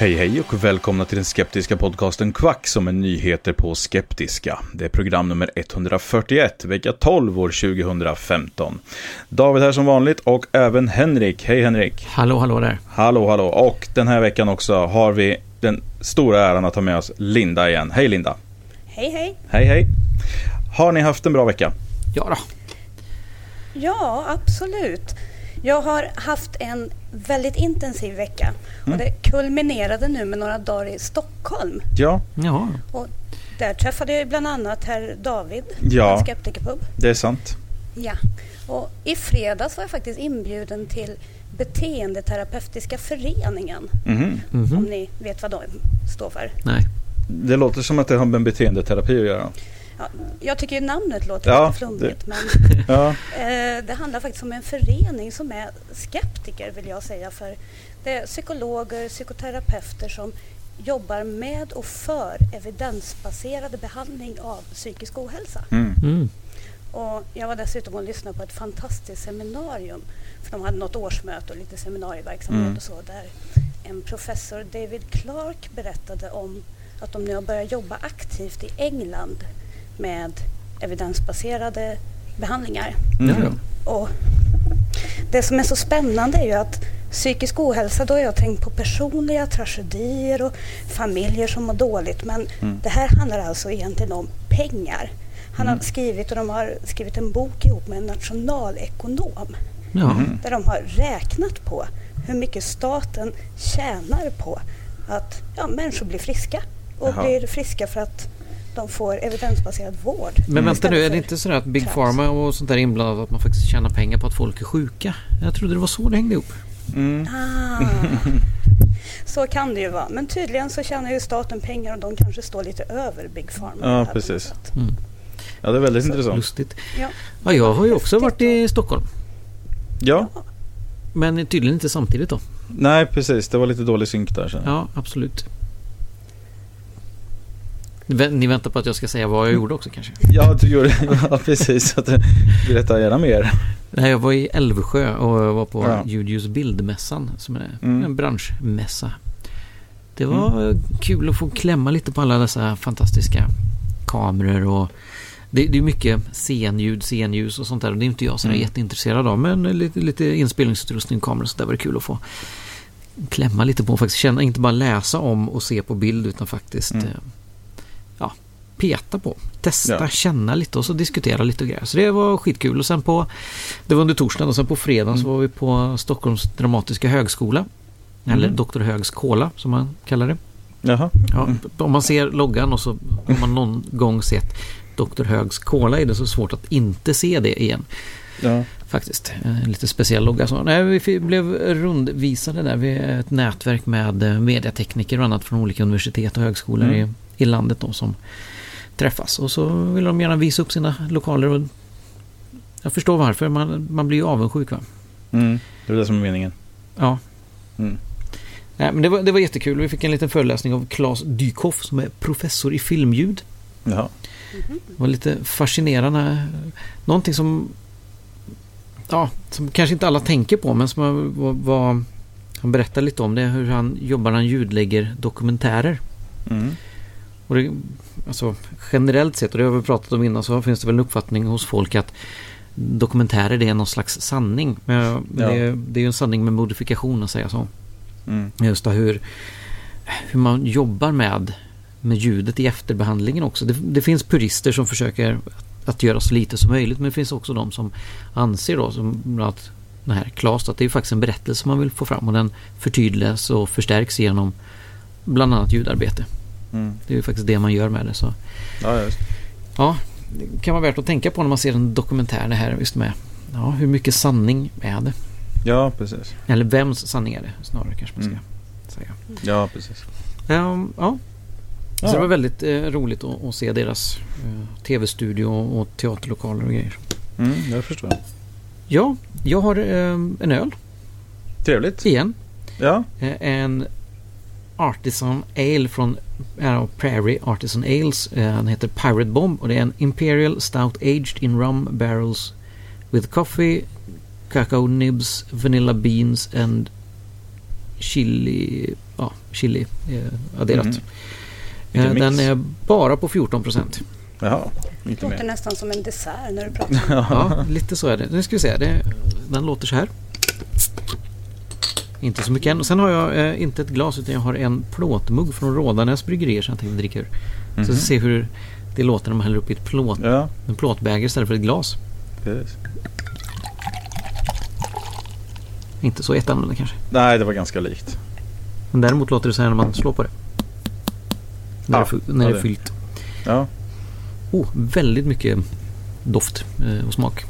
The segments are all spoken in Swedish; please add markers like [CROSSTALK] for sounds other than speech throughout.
Hej hej och välkomna till den skeptiska podcasten Kvack som är nyheter på skeptiska. Det är program nummer 141, vecka 12 år 2015. David här som vanligt och även Henrik. Hej Henrik! Hallå hallå där! Hallå hallå! Och den här veckan också har vi den stora äran att ha med oss Linda igen. Hej Linda! Hej hej! Hej hej! Har ni haft en bra vecka? Ja då. Ja, absolut. Jag har haft en väldigt intensiv vecka och Mm. det kulminerade nu med några dagar i Stockholm. Ja, Jaha. Och där träffade jag bland annat herr David Ja. på Skeptikerpub. det är sant. Ja. Och i fredags var jag faktiskt inbjuden till Beteendeterapeutiska föreningen. Mhm. Om ni vet vad de står för. Nej. Det låter som att det har med beteendeterapi att göra. Ja, jag tycker ju namnet låter Ja, lite flummigt men [LAUGHS] Ja, Eh, Det handlar faktiskt om en förening som är skeptiker vill jag säga. För det är psykologer, psykoterapeuter som jobbar med och för evidensbaserad behandling av psykisk ohälsa. mm. Mm. Och jag var dessutom och lyssnade på ett fantastiskt seminarium. För de hade något årsmöte och lite seminarieverksamhet Mm. och så. Där en professor, David Clark, berättade om att de nu har börjat jobba aktivt i England med evidensbaserade behandlingar. Mm. Och det som är så spännande är ju att psykisk ohälsa, då har jag tänkt på personliga tragedier och familjer som mår dåligt. Men Mm. det här handlar alltså egentligen om pengar. Han har skrivit och de har skrivit en bok ihop med en nationalekonom. Mhm. där de har räknat på hur mycket staten tjänar på att ja, människor blir friska och Jaha. blir friska för att de får evidensbaserad vård. Men vänta istället nu, är det inte så att Big. Pharma och sånt där är inblandat att man faktiskt tjänar pengar på att folk är sjuka? Jag trodde det var så det hängde ihop. Mm. Ah, [LAUGHS] så kan det ju vara. Men tydligen så tjänar ju staten pengar och de kanske står lite över Big Pharma. Ja, precis. sätt. ja, det är väldigt Så intressant. Lustigt. Ja. Ja, jag har ju också varit i Stockholm. Ja, Men tydligen inte samtidigt då. nej precis. Det var lite dålig synk där. jag. Ja, absolut. Ni väntar på att jag ska säga vad jag gjorde också kanske? Ja, du gjorde [LAUGHS] ja, precis. Berätta gärna mer. Nej, jag var i Älvsjö och jag var på Ja. Judius bildmässan som är Mm. en branschmässa. Det var kul att få klämma lite på alla dessa fantastiska kameror och det, det är mycket scenljud, scenljus och sånt där och det är inte jag så Mm. jätteintresserad av men lite, lite inspelningsutrustning, kameror så där var det kul att få klämma lite på och faktiskt känna, inte bara läsa om och se på bild utan faktiskt Mm. Peta på, testa, Ja. känna lite och så diskutera lite och grejer. Så det var skitkul och sen på det var under torsdagen och sen på fredagen så Mm. var vi på Stockholms dramatiska högskola. Eller Mm. Dr. Högs Kola som man kallar det. Jaha. Ja, Mm. Om man ser loggan och så har man någon gång sett Dr. Högs Kola är det så svårt att inte se det igen. Ja. Faktiskt. Eh, En lite speciell logga. Så, nej, vi blev rundvisade där. Vi är ett nätverk med eh, mediatekniker och annat från olika universitet och högskolor Mm. i, i landet då, som träffas. Och så vill de gärna visa upp sina lokaler. Och jag förstår varför. Man, man blir ju avundsjuk va? Mm. Det är det som är meningen. Ja, Mm. Nej, men det, var, det var jättekul. Vi fick en liten föreläsning av Claes Dykhoff som är professor i filmljud. Jaha. Det var lite fascinerande. Någonting som, ja, som kanske inte alla tänker på men som var, var, han berättade lite om det. Hur han jobbar när han ljudlägger dokumentärer. Mm. Och det, alltså, generellt sett, och det har vi pratat om innan, så finns det väl en uppfattning hos folk att dokumentärer det är någon slags sanning. Men Ja. det, är, det är ju en sanning med modifikation att säga så. Mm. Just det, hur, hur man jobbar med, med ljudet i efterbehandlingen också. Det, det finns purister som försöker att göra så lite som möjligt men det finns också de som anser då som bland annat den här Klas att det är faktiskt en berättelse man vill få fram och den förtydligas och förstärks genom bland annat ljudarbete. Mm. Det är ju faktiskt det man gör med det. Så Ja, just. ja, det kan vara värt att tänka på när man ser en dokumentär det här just med ja, hur mycket sanning är det? ja, precis. Eller vems sanning är det snarare kanske man ska Mm. säga. Ja, precis. Ehm, ja. Så Ja. det var väldigt eh, roligt att, att se deras eh, tv-studio och teaterlokaler och grejer. Mm, jag förstår. Ja, jag har ehm, en öl Trevligt. igen. Ja. Eh, en Artisan Ale från äh, Prairie Artisan Ales. Eh, den heter Pirate Bomb och det är en Imperial Stout Aged in Rum Barrels with coffee, cacao nibs, vanilla beans and chili, ja, chili eh, adderat. Mhm. Eh, den är bara på 14 procent. Jaha, Det låter mer. nästan som en dessert när du pratar. [LAUGHS] Ja, lite så är det. Nu ska vi se. Det, den låter så här. Inte så mycket än. Och sen har jag eh, inte ett glas utan jag har en plåtmugg från Rådanäs bryggerier som jag tänkte dricka ur. Så vi Mhm. se hur det låter när man häller upp i ett plåt, Ja, en plåtbäger istället för ett glas. precis. Inte så jätteannorlunda kanske. Nej, det var ganska likt. Men däremot låter det så här när man slår på det. När, Ja, det, när ja, det är fyllt. Ja, Oh, väldigt mycket doft eh, och smak.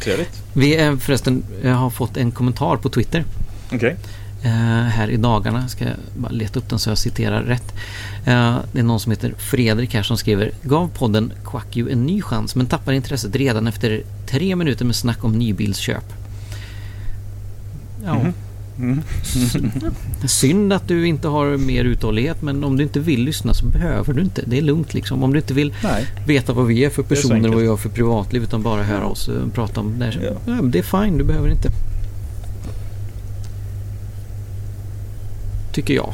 trevligt. Vi är förresten eh, har fått en kommentar på Twitter. Okej. eh, här i dagarna. Ska jag bara leta upp den så jag citerar rätt. Eh, det är någon som heter Fredrik här som skriver Gav podden Quack You en ny chans men tappar intresset redan efter tre minuter med snack om nybilsköp. Ja. Mm. [LAUGHS] Synd att du inte har mer uthållighet men om du inte vill lyssna så behöver du inte. Det är lugnt liksom. Om du inte vill Nej. veta vad vi är för personer och vad vi har för privatliv utan bara höra oss eh, prata om det. här. Ja. Ja. det är fine, du behöver inte. Tycker jag.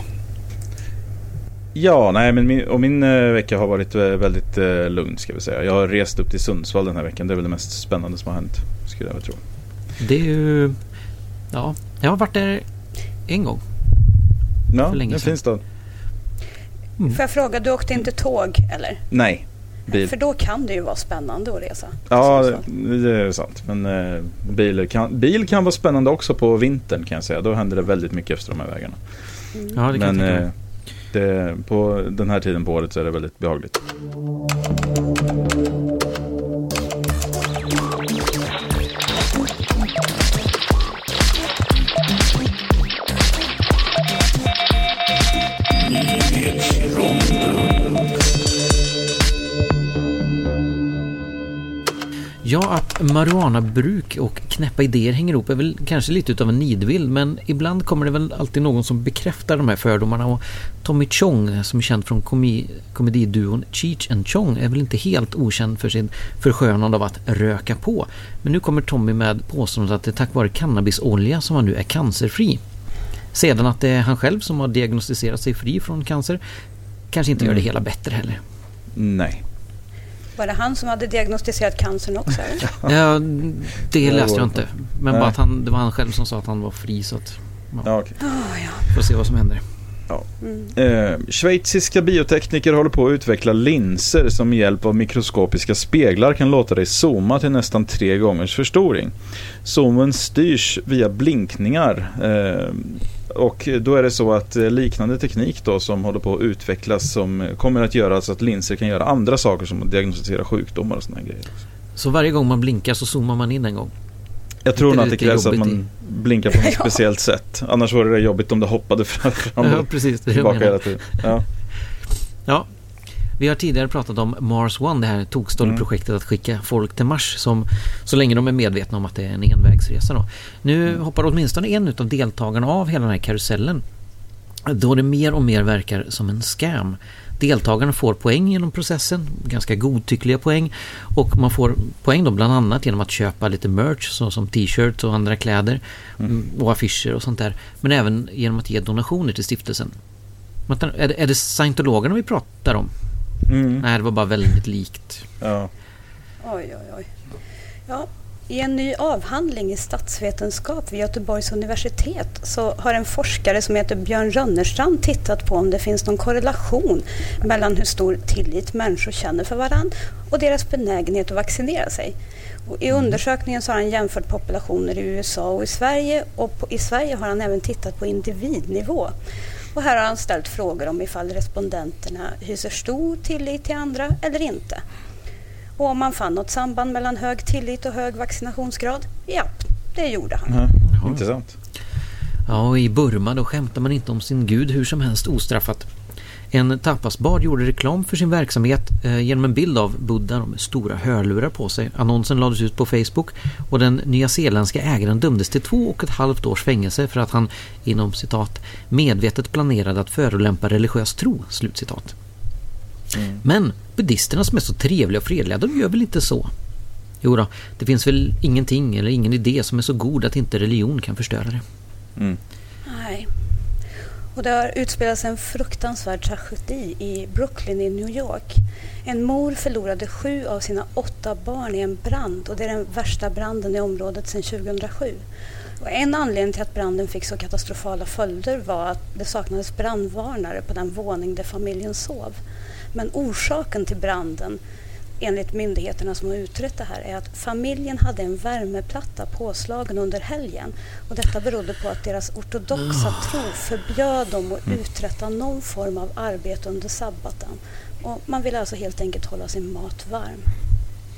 Ja, nej men min, och min eh, vecka har varit eh, väldigt eh, lugn ska vi säga. Jag har rest upp till Sundsvall den här veckan. Det är väl det mest spännande som har hänt. Skulle jag väl tro. Det är ju... Ja, jag har varit där en gång. Ja, För länge det sedan. finns det. Får jag fråga, du åkte inte tåg eller? Nej, bil. För då kan det ju vara spännande att resa. Ja, det är sant. Men eh, bil, kan, bil kan vara spännande också på vintern kan jag säga. Då händer det väldigt mycket efter de här vägarna. Ja, det kan Men jag tänka mig. eh, det, på den här tiden på året så är det väldigt behagligt. Ja, att marijuanabruk och knäppa idéer hänger ihop är väl kanske lite utav en nidbild men ibland kommer det väl alltid någon som bekräftar de här fördomarna och Tommy Chong som är känd från komi- komediduon Cheech and Chong är väl inte helt okänd för sin förskönande av att röka på. Men nu kommer Tommy med påståendet att det är tack vare cannabisolja som han nu är cancerfri. Sedan att det är han själv som har diagnostiserat sig fri från cancer kanske inte gör det Mm. hela bättre heller. Nej. Var det han som hade diagnostiserat cancern också? eller? [LAUGHS] Ja, det Det läste jag inte. Men Nej. bara att han, det var han själv som sa att han var fri så att... Ja, okej. Oh, ja. Får se vad som händer. mm. Eh, schweiziska biotekniker håller på att utveckla linser som med hjälp av mikroskopiska speglar kan låta dig zooma till nästan tre gångers förstoring. Zoomen styrs via blinkningar. Eh, och då är det så att eh, liknande teknik då som håller på att utvecklas som eh, kommer att göra så att linser kan göra andra saker som att diagnostisera sjukdomar och sådana grejer. Så varje gång man blinkar så zoomar man in en gång. Jag tror nog att det krävs att man blinkar på [LAUGHS] något speciellt sätt. Annars vore det jobbigt om det hoppade fram fram Ja, och precis. Det tillbaka hela tiden. Ja. Ja. Vi har tidigare pratat om Mars One, det här tokstolleprojektet att skicka folk till Mars som, så länge de är medvetna om att det är en envägsresa. Då. Nu hoppar åtminstone en av deltagarna av hela den här karusellen då det mer och mer verkar som en scam. Deltagarna får poäng genom processen, ganska godtyckliga poäng. Och man får poäng då bland annat genom att köpa lite merch såsom t-shirts och andra kläder mm. och affischer och sånt där. Men även genom att ge donationer till stiftelsen. Är det, är det scientologerna vi pratar om? Mm. Nej, det var bara väldigt likt. Ja. Oj, oj, oj. Ja, i en ny avhandling i statsvetenskap vid Göteborgs universitet så har en forskare som heter Björn Rönnerstrand tittat på om det finns någon korrelation mellan hur stor tillit människor känner för varandra och deras benägenhet att vaccinera sig. Och I mm. undersökningen så har han jämfört populationer i USA och i Sverige och på, i Sverige har han även tittat på individnivå. Och här har han ställt frågor om ifall respondenterna hyser stor tillit till andra eller inte. Och om man fann något samband mellan hög tillit och hög vaccinationsgrad? Ja, det gjorde han. Mm. Intressant. Ja, och i Burma då skämtar man inte om sin gud hur som helst ostraffat. En tapasbar gjorde reklam för sin verksamhet eh, genom en bild av Buddha med stora hörlurar på sig. Annonsen lades ut på Facebook och den nyzeeländska ägaren dömdes till två och ett halvt års fängelse för att han inom citat medvetet planerade att förolämpa religiös tro. Slutcitat. Mm. Men buddhisterna som är så trevliga och fredliga, de gör väl inte så? Jo då, det finns väl ingenting eller ingen idé som är så god att inte religion kan förstöra det. Mm. Nej. Och det har utspelats en fruktansvärd tragedi i Brooklyn i New York. En mor förlorade sju av sina åtta barn i en brand och det är den värsta branden i området sedan 2007. Och en anledning till att branden fick så katastrofala följder var att det saknades brandvarnare på den våning där familjen sov. Men orsaken till branden enligt myndigheterna som har utrett det här är att familjen hade en värmeplatta påslagen under helgen och detta berodde på att deras ortodoxa oh. tro förbjöd dem att mm. uträtta någon form av arbete under sabbaten. Och man ville alltså helt enkelt hålla sin mat varm.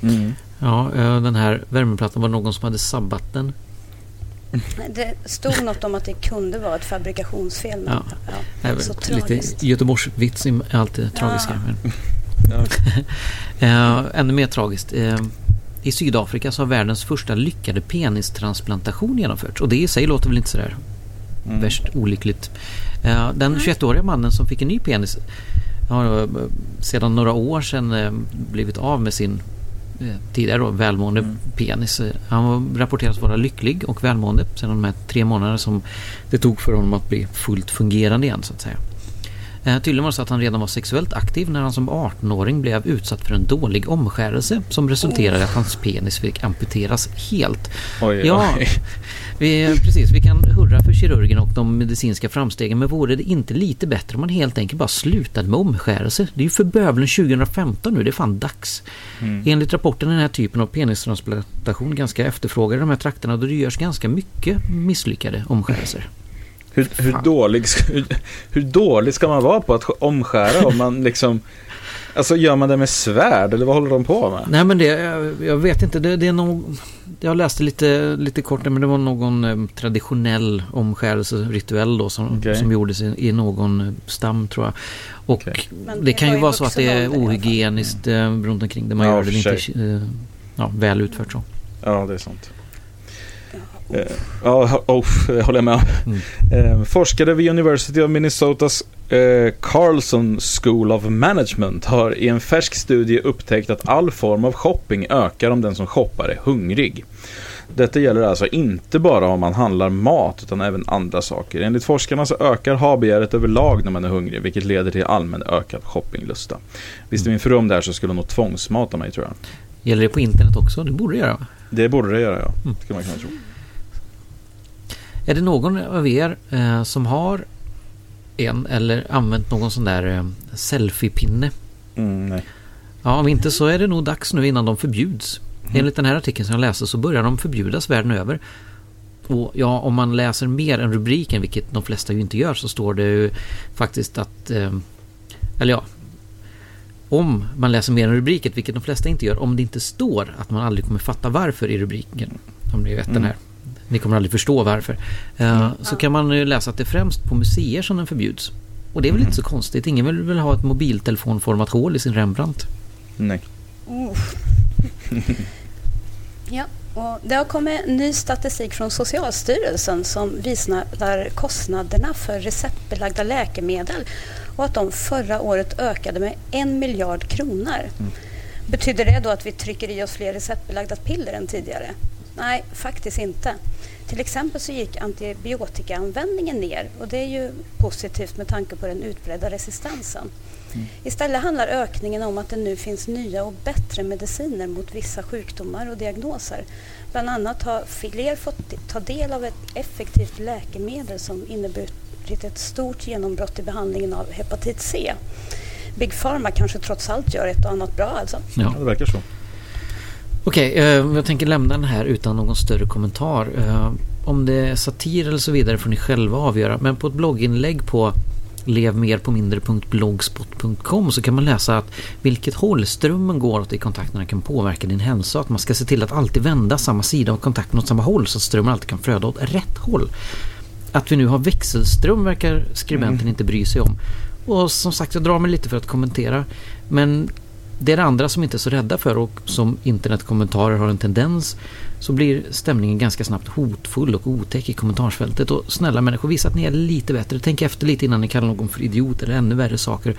Mm. Ja, den här värmeplattan var någon som hade sabbaten. Det stod något om att det kunde vara ett fabrikationsfel. Men, ja. Ja, så lite tragiskt. Göteborgsvits är alltid ja. tragiska. Men. Uh, [LAUGHS] ännu mer tragiskt. Uh, I Sydafrika så har världens första lyckade penistransplantation genomförts. Och det i sig låter väl inte sådär mm. värst olyckligt. Uh, den 21-åriga mannen som fick en ny penis har sedan några år sedan blivit av med sin tidigare då, välmående mm. penis. Han rapporteras vara lycklig och välmående sedan de här tre månaderna som det tog för honom att bli fullt fungerande igen så att säga. Eh, tydligen var det så att han redan var sexuellt aktiv när han som 18-åring blev utsatt för en dålig omskärelse som resulterade i att hans penis fick amputeras helt. Oj, ja, oj. Vi, precis, vi kan hurra för kirurgen och de medicinska framstegen men vore det inte lite bättre om man helt enkelt bara slutade med omskärelse? Det är ju för bövelen 2015 nu, det är fan dags. Mm. Enligt rapporten är den här typen av penistransplantation ganska efterfrågad i de här trakterna då det görs ganska mycket misslyckade omskärelser. Hur, hur, dålig, hur, hur dålig ska man vara på att omskära om man liksom Alltså gör man det med svärd eller vad håller de på med? Nej men det, jag vet inte, det, det är nog Jag läste lite, lite kort men det var någon eh, traditionell omskärelserituell då som, okay. som gjordes i, i, någon stam tror jag. Och okay. det kan ju vara så att det är ohygieniskt mm. runt omkring det man ja, gör det inte eh, ja, väl utfört så. Ja det är sant. Eh, ja, oh, jag håller med. Mm. Eh, forskare vid University of Minnesotas eh, Carlson School of Management har i en färsk studie upptäckt att all form av shopping ökar om den som shoppar är hungrig. Detta gäller alltså inte bara om man handlar mat utan även andra saker. Enligt forskarna så ökar habegäret överlag när man är hungrig vilket leder till allmän ökad shoppinglusta. Visste min fru om det här så skulle hon nog tvångsmata mig tror jag. Gäller det på internet också? Det borde det göra Det borde det göra ja. Mm. Det kan man kunna tro. Är det någon av er eh, som har en eller använt någon sån där eh, selfiepinne? Mm, nej. Ja, om inte så är det nog dags nu innan de förbjuds. Mm. Enligt den här artikeln som jag läste så börjar de förbjudas världen över. Och ja, om man läser mer än rubriken, vilket de flesta ju inte gör, så står det ju faktiskt att... Eh, eller ja, om man läser mer än rubriken, vilket de flesta inte gör, om det inte står att man aldrig kommer fatta varför i rubriken. Om ni vet mm. den här. Ni kommer aldrig förstå varför. Eh, mm. Så kan man läsa att det är främst på museer som den förbjuds. Och det är väl inte så konstigt. Ingen vill väl ha ett mobiltelefonformat hål i sin Rembrandt. Nej. [LAUGHS] Ja, och det har kommit ny statistik från Socialstyrelsen som visar kostnaderna för receptbelagda läkemedel och att de förra året ökade med en miljard kronor. Mm. Betyder det då att vi trycker i oss fler receptbelagda piller än tidigare? Nej, faktiskt inte. Till exempel så gick antibiotikaanvändningen ner och det är ju positivt med tanke på den utbredda resistensen. Mm. Istället handlar ökningen om att det nu finns nya och bättre mediciner mot vissa sjukdomar och diagnoser. Bland annat har fler fått ta del av ett effektivt läkemedel som inneburit ett stort genombrott i behandlingen av hepatit C. Big Pharma kanske trots allt gör ett och annat bra alltså. Ja, det verkar så. Okej, okay, eh, jag tänker lämna den här utan någon större kommentar. Eh, om det är satir eller så vidare får ni själva avgöra. Men på ett blogginlägg på levmerpåmindre.blogspot.com så kan man läsa att vilket håll strömmen går åt i kontakterna kan påverka din hälsa. Att man ska se till att alltid vända samma sida av kontakten åt samma håll så att strömmen alltid kan flöda åt rätt håll. Att vi nu har växelström verkar skribenten mm. inte bry sig om. Och som sagt, jag drar mig lite för att kommentera. Men det är det andra som inte är så rädda för och som internetkommentarer har en tendens så blir stämningen ganska snabbt hotfull och otäck i kommentarsfältet. Och snälla människor, visa att ni är lite bättre. Tänk efter lite innan ni kallar någon för idiot eller ännu värre saker.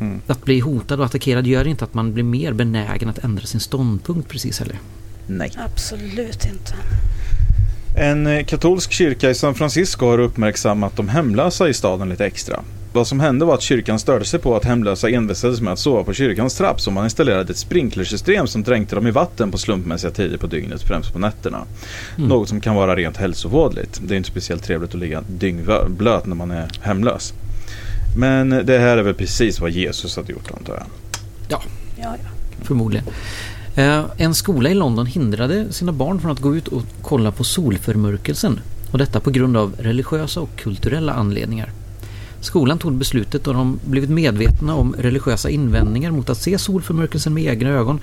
Mm. Att bli hotad och attackerad gör inte att man blir mer benägen att ändra sin ståndpunkt precis heller. Nej. Absolut inte. En eh, katolsk kyrka i San Francisco har uppmärksammat de hemlösa i staden lite extra. Vad som hände var att kyrkan störde sig på att hemlösa envisades med att sova på kyrkans trapp så man installerade ett sprinklersystem som dränkte dem i vatten på slumpmässiga tider på dygnet, främst på nätterna. Mm. Något som kan vara rent hälsovådligt. Det är inte speciellt trevligt att ligga dyngblöt när man är hemlös. Men det här är väl precis vad Jesus hade gjort antar jag. Ja, ja, ja. förmodligen. Eh, en skola i London hindrade sina barn från att gå ut och kolla på solförmörkelsen. Och detta på grund av religiösa och kulturella anledningar. Skolan tog beslutet och de blivit medvetna om religiösa invändningar mot att se solförmörkelsen med egna ögon.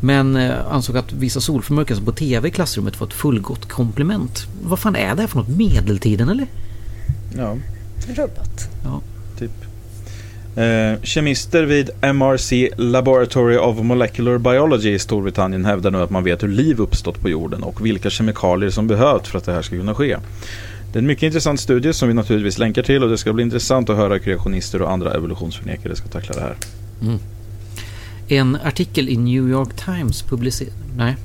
Men eh, ansåg att visa solförmörkelsen på tv i klassrummet var ett fullgott komplement. Vad fan är det här för något? Medeltiden eller? Ja. Rubbat. Ja. Typ. Eh, kemister vid MRC Laboratory of Molecular Biology i Storbritannien hävdar nu att man vet hur liv uppstått på jorden och vilka kemikalier som behövs för att det här ska kunna ske. Det är en mycket intressant studie som vi naturligtvis länkar till och det ska bli intressant att höra hur kreationister och andra evolutionsförnekare ska tackla det här. Mm. En artikel i New York Times publicerad... Nej,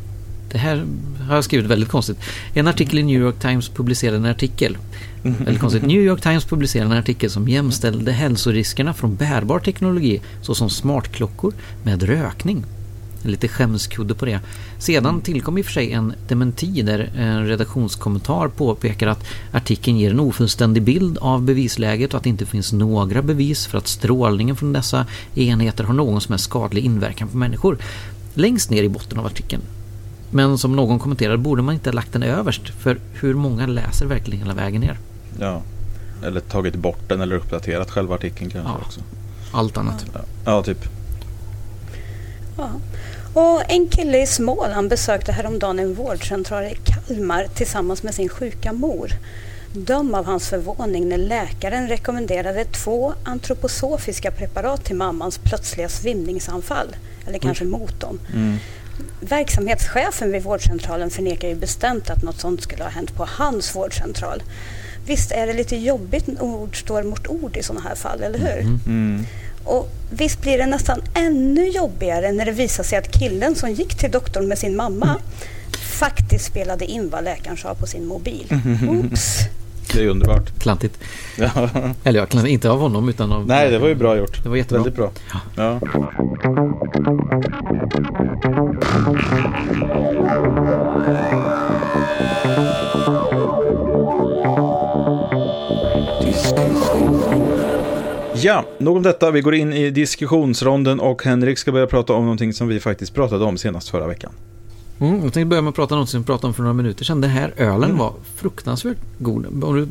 det här har jag skrivit väldigt konstigt. En artikel i New York Times publicerade en artikel. [LAUGHS] Väldigt konstigt. New York Times publicerade en artikel som jämställde hälsoriskerna från bärbar teknologi såsom smartklockor med rökning lite skämskudde på det. Sedan tillkom i och för sig en dementi där en redaktionskommentar påpekar att artikeln ger en ofullständig bild av bevisläget och att det inte finns några bevis för att strålningen från dessa enheter har någon som helst skadlig inverkan på människor. Längst ner i botten av artikeln. Men som någon kommenterar borde man inte ha lagt den överst för hur många läser verkligen hela vägen ner? Ja, eller tagit bort den eller uppdaterat själva artikeln kanske ja, också. Allt annat. Ja, ja typ. Ja. Och en kille i Småland besökte häromdagen en vårdcentral i Kalmar tillsammans med sin sjuka mor. Döm av hans förvåning när läkaren rekommenderade två antroposofiska preparat till mammans plötsliga svimningsanfall. Eller kanske mot dem. Mm. Verksamhetschefen vid vårdcentralen förnekar ju bestämt att något sånt skulle ha hänt på hans vårdcentral. Visst är det lite jobbigt när ord står mot ord i sådana här fall, eller hur? Mm. Och visst blir det nästan ännu jobbigare när det visar sig att killen som gick till doktorn med sin mamma faktiskt spelade in vad läkaren sa på sin mobil. Oops. Det är underbart. Klantigt. Ja. Eller ja, klantigt. inte av honom utan av... Nej, det var ju bra gjort. Det var jättebra. Väldigt bra. Ja. ja. Ja, nog om detta. Vi går in i diskussionsronden och Henrik ska börja prata om någonting som vi faktiskt pratade om senast förra veckan. Mm, jag tänkte börja med att prata om något som vi pratade om för några minuter sedan. Den här ölen mm. var fruktansvärt god. Om du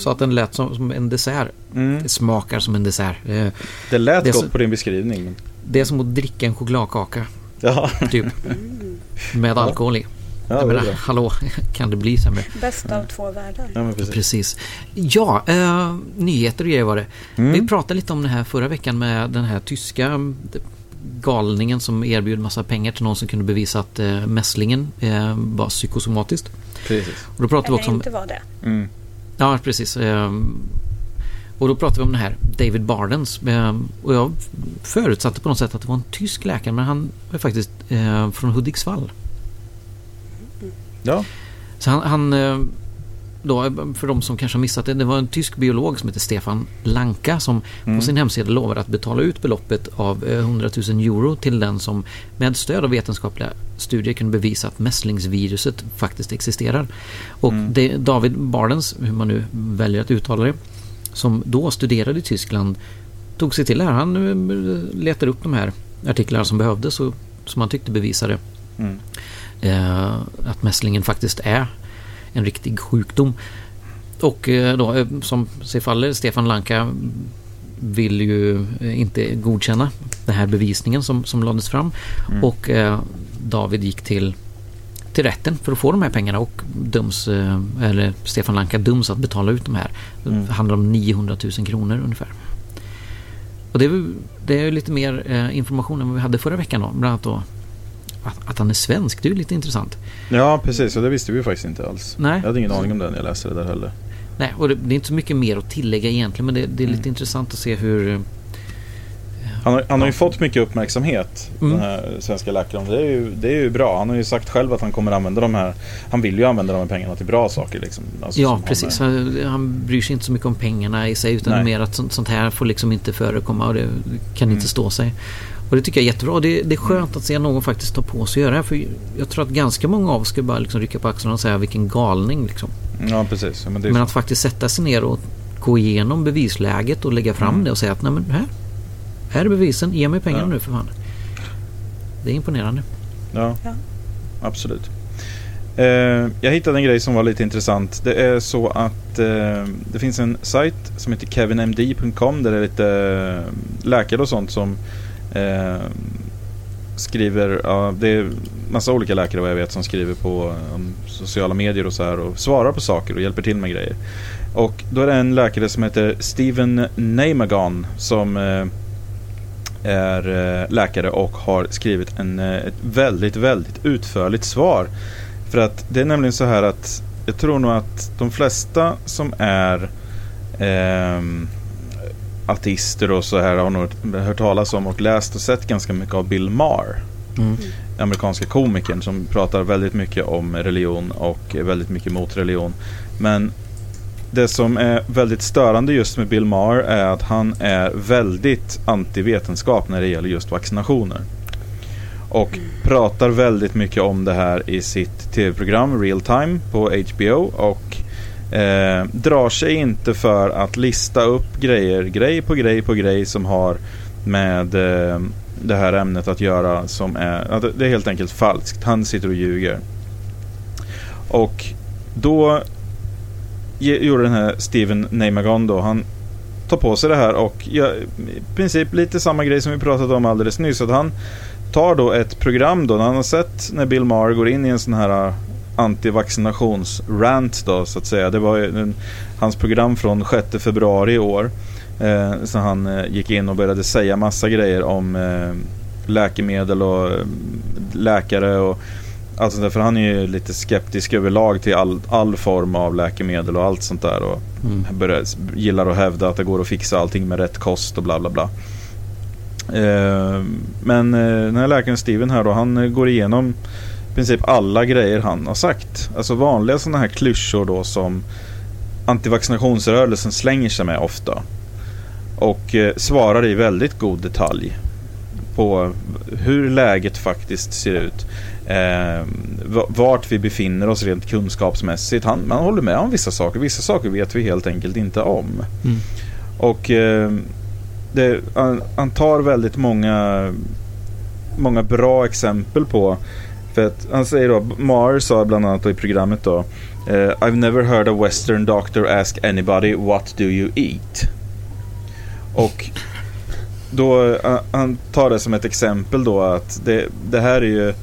sa att den lät som, som en dessert. Mm. Det smakar som en dessert. Det, det lät det gott som, på din beskrivning. Det är som att dricka en chokladkaka. Ja. Typ. Med alkohol i. Ja, jag det menar, hallå, [LAUGHS] kan det bli sämre? Bäst av två världar. Ja, men precis. Precis. Ja, eh, nyheter och grejer var det. Mm. Vi pratade lite om det här förra veckan med den här tyska mm, galningen som erbjöd massa pengar till någon som kunde bevisa att eh, mässlingen eh, var psykosomatiskt. precis. Och då pratade vi Eller också om... inte var det. Mm. Ja, precis. Ehm, Och då pratade vi om den här David Bardens. Ehm, Och jag förutsatte på något sätt att det var en tysk läkare men han var faktiskt eh, från Hudiksvall. Ja, Så han, han eh, då, för de som kanske har missat det, det var en tysk biolog som heter Stefan Lanka som Mm. på sin hemsida lovade att betala ut beloppet av eh, 100 000 euro till den som med stöd av vetenskapliga studier kunde bevisa att mässlingsviruset faktiskt existerar. Och Mm. det, David Bardens, hur man nu väljer att uttala det, som då studerade i Tyskland tog sig till det här. Han eh, letade upp de här artiklarna som behövdes och som han tyckte bevisade Mm. Eh, att mässlingen faktiskt är en riktig sjukdom. Och eh, då, eh, som sig faller, Stefan Lanka vill ju inte godkänna den här bevisningen som, som lades fram. Mm. Och eh, David gick till, till rätten för att få de här pengarna och döms, eh, eller Stefan Lanka döms att betala ut de här. Mm. Det handlar om 900 000 kronor ungefär. Och det det är lite mer eh, information än vad vi hade förra veckan då. Bland annat då att, att han är svensk, det är ju lite intressant. ja precis. Och det visste vi ju faktiskt inte alls. Nej. Jag hade ingen aning om det när jag läste det där heller. Nej, och det, det är inte så mycket mer att tillägga egentligen men det, det är lite Mm. intressant att se hur... eh, Han har, han har ju fått mycket uppmärksamhet, Mm. den här svenska läkaren. Det är, ju, det är ju bra. Han har ju sagt själv att han kommer använda de här... Han vill ju använda de här pengarna till bra saker. Liksom. Alltså, Ja, har precis. Han, han bryr sig inte så mycket om pengarna i sig utan Nej. mer att sånt, sånt här får liksom inte förekomma och det kan Mm. inte stå sig. Och det tycker jag är jättebra. Det, det är skönt att se någon faktiskt ta på sig att göra det här. För jag tror att ganska många av oss ska bara liksom rycka på axlarna och säga vilken galning. Liksom. Ja, precis. Men det är Men att faktiskt sätta sig ner och gå igenom bevisläget och lägga fram Mm. det och säga att nej men här, här är bevisen, ge mig pengarna Ja. nu för fan. Det är imponerande. Ja, Ja. absolut. Eh, jag hittade en grej som var lite intressant. Det är så att eh, det finns en sajt som heter kevinmd.com där det är lite eh, läkare och sånt som eh, skriver, ja, det är massa olika läkare vad jag vet som skriver på um, sociala medier och så här och svarar på saker och hjälper till med grejer. Och då är det en läkare som heter Steven Namagon som eh, är eh, läkare och har skrivit en, eh, ett väldigt, väldigt utförligt svar. För att det är nämligen så här att jag tror nog att de flesta som är eh, ateister och så här har nog hört talas om och läst och sett ganska mycket av Bill Maher. Mm. Amerikanska komikern som pratar väldigt mycket om religion och väldigt mycket mot religion. Men det som är väldigt störande just med Bill Maher är att han är väldigt antivetenskap när det gäller just vaccinationer. Och pratar väldigt mycket om det här i sitt tv-program Real Time på HBO och eh, drar sig inte för att lista upp grejer, grej på grej på grej som har med eh, det här ämnet att göra som är, att det är helt enkelt falskt. Han sitter och ljuger. Och då ge- gjorde den här Steven Neymagon då, han tar på sig det här och gör i princip lite samma grej som vi pratade om alldeles nyss. Att han tar då ett program då, när han har sett när Bill Maher går in i en sån här antivaccinationsrant då så att säga. Det var en, hans program från 6 februari i år. Eh, så han eh, gick in och började säga massa grejer om eh, läkemedel och eh, läkare och allt sånt där. För han är ju lite skeptisk överlag till all, all form av läkemedel och allt sånt där. Och Mm. börjar, gillar att hävda att det går att fixa allting med rätt kost och bla bla bla. Eh, men eh, den här läkaren Steven här då, han går igenom princip alla grejer han har sagt. Alltså vanliga sådana här klyschor då som antivaccinationsrörelsen slänger sig med ofta. Och eh, svarar i väldigt god detalj på hur läget faktiskt ser ut. Eh, vart vi befinner oss rent kunskapsmässigt. Han, man håller med om vissa saker. Vissa saker vet vi helt enkelt inte om. Mm. Och eh, det, han, han tar väldigt många, många bra exempel på för att han säger då, Mar sa bland annat i programmet då eh, I've never heard a western doctor ask anybody what do you eat? Och då, eh, han tar det som ett exempel då att det, det här är ju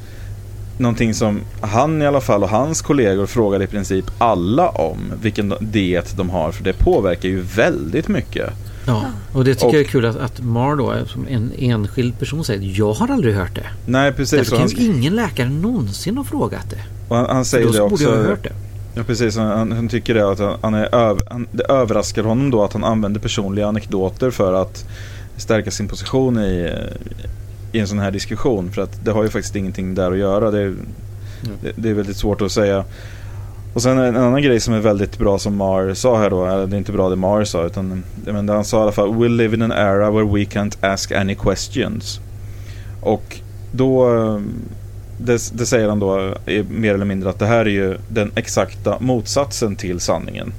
någonting som han i alla fall och hans kollegor frågar i princip alla om vilken diet de har för det påverkar ju väldigt mycket. Ja, och det tycker Och- jag är kul att, att Mar då, som en enskild person säger jag har aldrig hört det. Nej precis, Därför kan ju ingen läkare någonsin ha frågat det. och han, han För säger då det borde också. jag ha hört det. Ja precis, han, han tycker det att han, är öv, han, det överraskar honom då att han använder personliga anekdoter för att stärka sin position i, i en sån här diskussion. För att det har ju faktiskt ingenting där att göra. Det, är- det, det är väldigt svårt att säga. Och sen en annan grej som är väldigt bra som Mar sa här då, eller det är inte bra det Mar sa utan men han sa i alla fall We'll live in an era where we can't ask any questions. Och då, eh, det, det säger han då eh, mer eller mindre att det här är ju den exakta motsatsen till sanningen.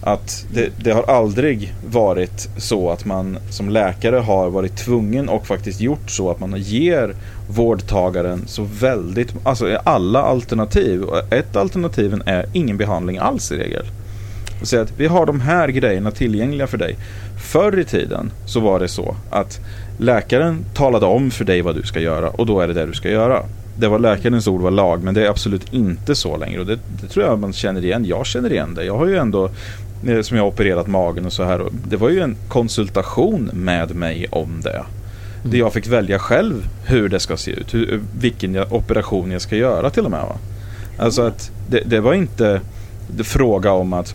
Att det, det har aldrig varit så att man som läkare har varit tvungen och faktiskt gjort så att man ger vårdtagaren så väldigt, alltså alla alternativ. Ett alternativen är ingen behandling alls i regel. Och säga att vi har de här grejerna tillgängliga för dig. Förr i tiden så var det så att läkaren talade om för dig vad du ska göra och då är det det du ska göra. Det var läkarens ord var lag men det är absolut inte så längre och det, det tror jag man känner igen. Jag känner igen det. Jag har ju ändå eh, som jag har opererat magen och så här. och Det var ju en konsultation med mig om det. Där jag fick välja själv hur det ska se ut. Hur, vilken operation jag ska göra till och med. Va? Alltså att det, det var inte det fråga om att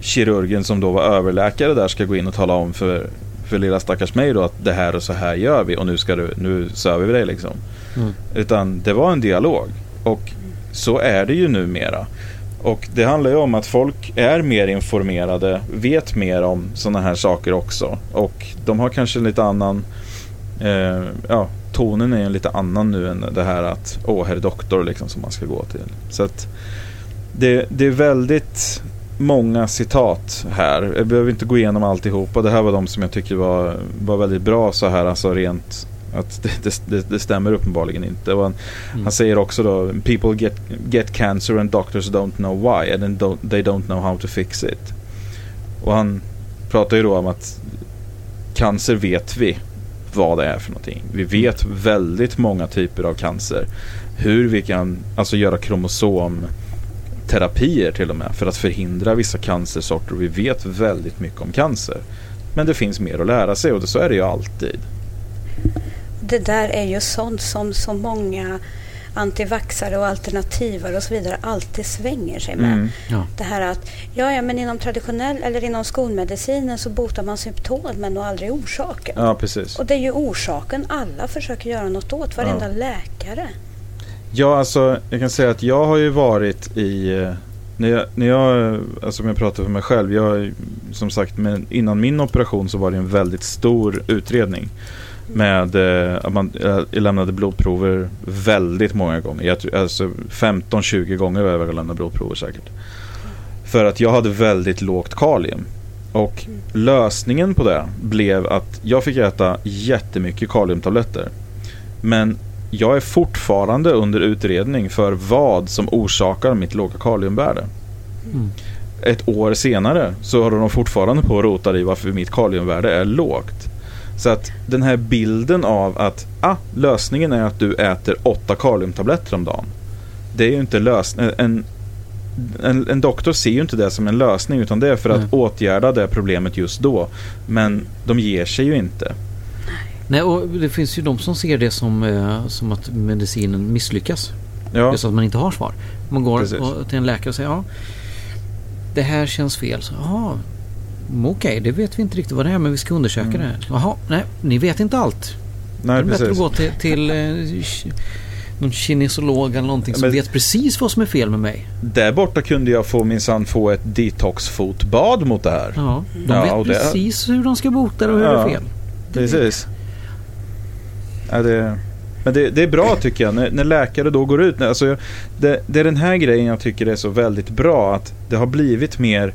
kirurgen som då var överläkare där ska gå in och tala om för, för lilla stackars mig då att det här och så här gör vi och nu ska du, nu söver vi dig liksom. Mm. Utan det var en dialog. Och så är det ju numera. Och det handlar ju om att folk är mer informerade, vet mer om sådana här saker också. Och de har kanske en lite annan, eh, ja, tonen är en lite annan nu än det här att, åh, herr doktor liksom som man ska gå till. Så att det, det är väldigt många citat här. Jag behöver inte gå igenom alltihopa. Det här var de som jag tycker var, var väldigt bra så här, alltså rent att det, det, det, stämmer uppenbarligen inte. Han, han säger också då People get, get cancer and doctors don't know why and don't, they don't know how to fix it. Och han pratar ju då om att cancer vet vi vad det är för någonting. Vi vet väldigt många typer av cancer. Hur vi kan alltså göra kromosomterapier till och med för att förhindra vissa cancersorter. Vi vet väldigt mycket om cancer. Men det finns mer att lära sig och så är det ju alltid. Det där är ju sånt som så många antivaxare och alternativare och så vidare alltid svänger sig med. Mm. Ja. Det här att ja, ja, men inom traditionell eller inom skolmedicinen så botar man symptomen och aldrig orsaken. Ja, precis. Och det är ju orsaken alla försöker göra något åt, varenda läkare. Ja, alltså jag kan säga att jag har ju varit i eh, när jag, när jag, alltså om jag pratar för mig själv, jag som sagt, men innan min operation så var det en väldigt stor utredning. Med eh, att man jag lämnade blodprover väldigt många gånger. Jag, alltså 15-20 gånger var jag lämnade blodprover säkert. För att jag hade väldigt lågt kalium. Och lösningen på det blev att jag fick äta jättemycket kaliumtabletter. Men jag är fortfarande under utredning för vad som orsakar mitt låga kaliumvärde. Mm. Ett år senare så håller de fortfarande på och rotar i varför mitt kaliumvärde är lågt. Så att den här bilden av att ah, lösningen är att du äter åtta kaliumtabletter om dagen. Det är ju inte lösningen. En, en, en doktor ser ju inte det som en lösning utan det är för att Nej. åtgärda det problemet just då. Men de ger sig ju inte. Nej, och det finns ju de som ser det som, eh, som att medicinen misslyckas. Ja, Just att man inte har svar. Man går Precis. och, till en läkare och säger ja, det här känns fel. Så, Jaha, mm, okej, det vet vi inte riktigt vad det är men vi ska undersöka det. Jaha, nej, ni vet inte allt. Det nej är bättre att precis. gå till, till eh, någon kinesolog eller någonting som Men- vet precis vad som är fel med mig. Där borta kunde jag få minsann få ett detoxfotbad mot det här. Ja, de Ja, vet och det- precis hur de ska bota det och hur det Ja. är fel. Precis. Ja, det, men det, det är bra tycker jag när, när läkare då går ut. Alltså, det, det är den här grejen jag tycker är så väldigt bra. Att det har blivit mer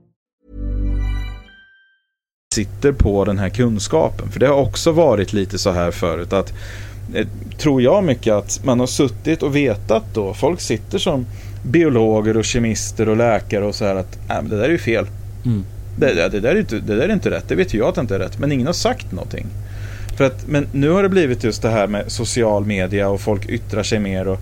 Sitter på den här kunskapen. För det har också varit lite så här förut att eh, tror jag mycket att man har suttit och vetat då. Folk sitter som biologer och kemister och läkare och så här att äh, det där är ju fel. Mm. Det, det, det, där är inte, det där är inte rätt. Det vet jag att det inte är rätt. Men ingen har sagt någonting. För att, men nu har det blivit just det här med social media och folk yttrar sig mer. Och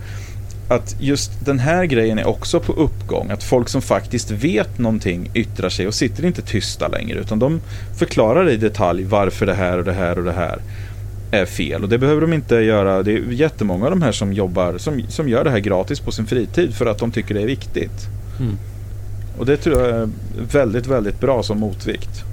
att just den här grejen är också på uppgång. Att folk som faktiskt vet någonting yttrar sig och sitter inte tysta längre. Utan de förklarar i detalj varför det här och det här och det här är fel. Och det behöver de inte göra. Det är jättemånga av de här som jobbar, som, som gör det här gratis på sin fritid för att de tycker det är viktigt. Mm. Och det tror jag är väldigt, väldigt bra som motvikt.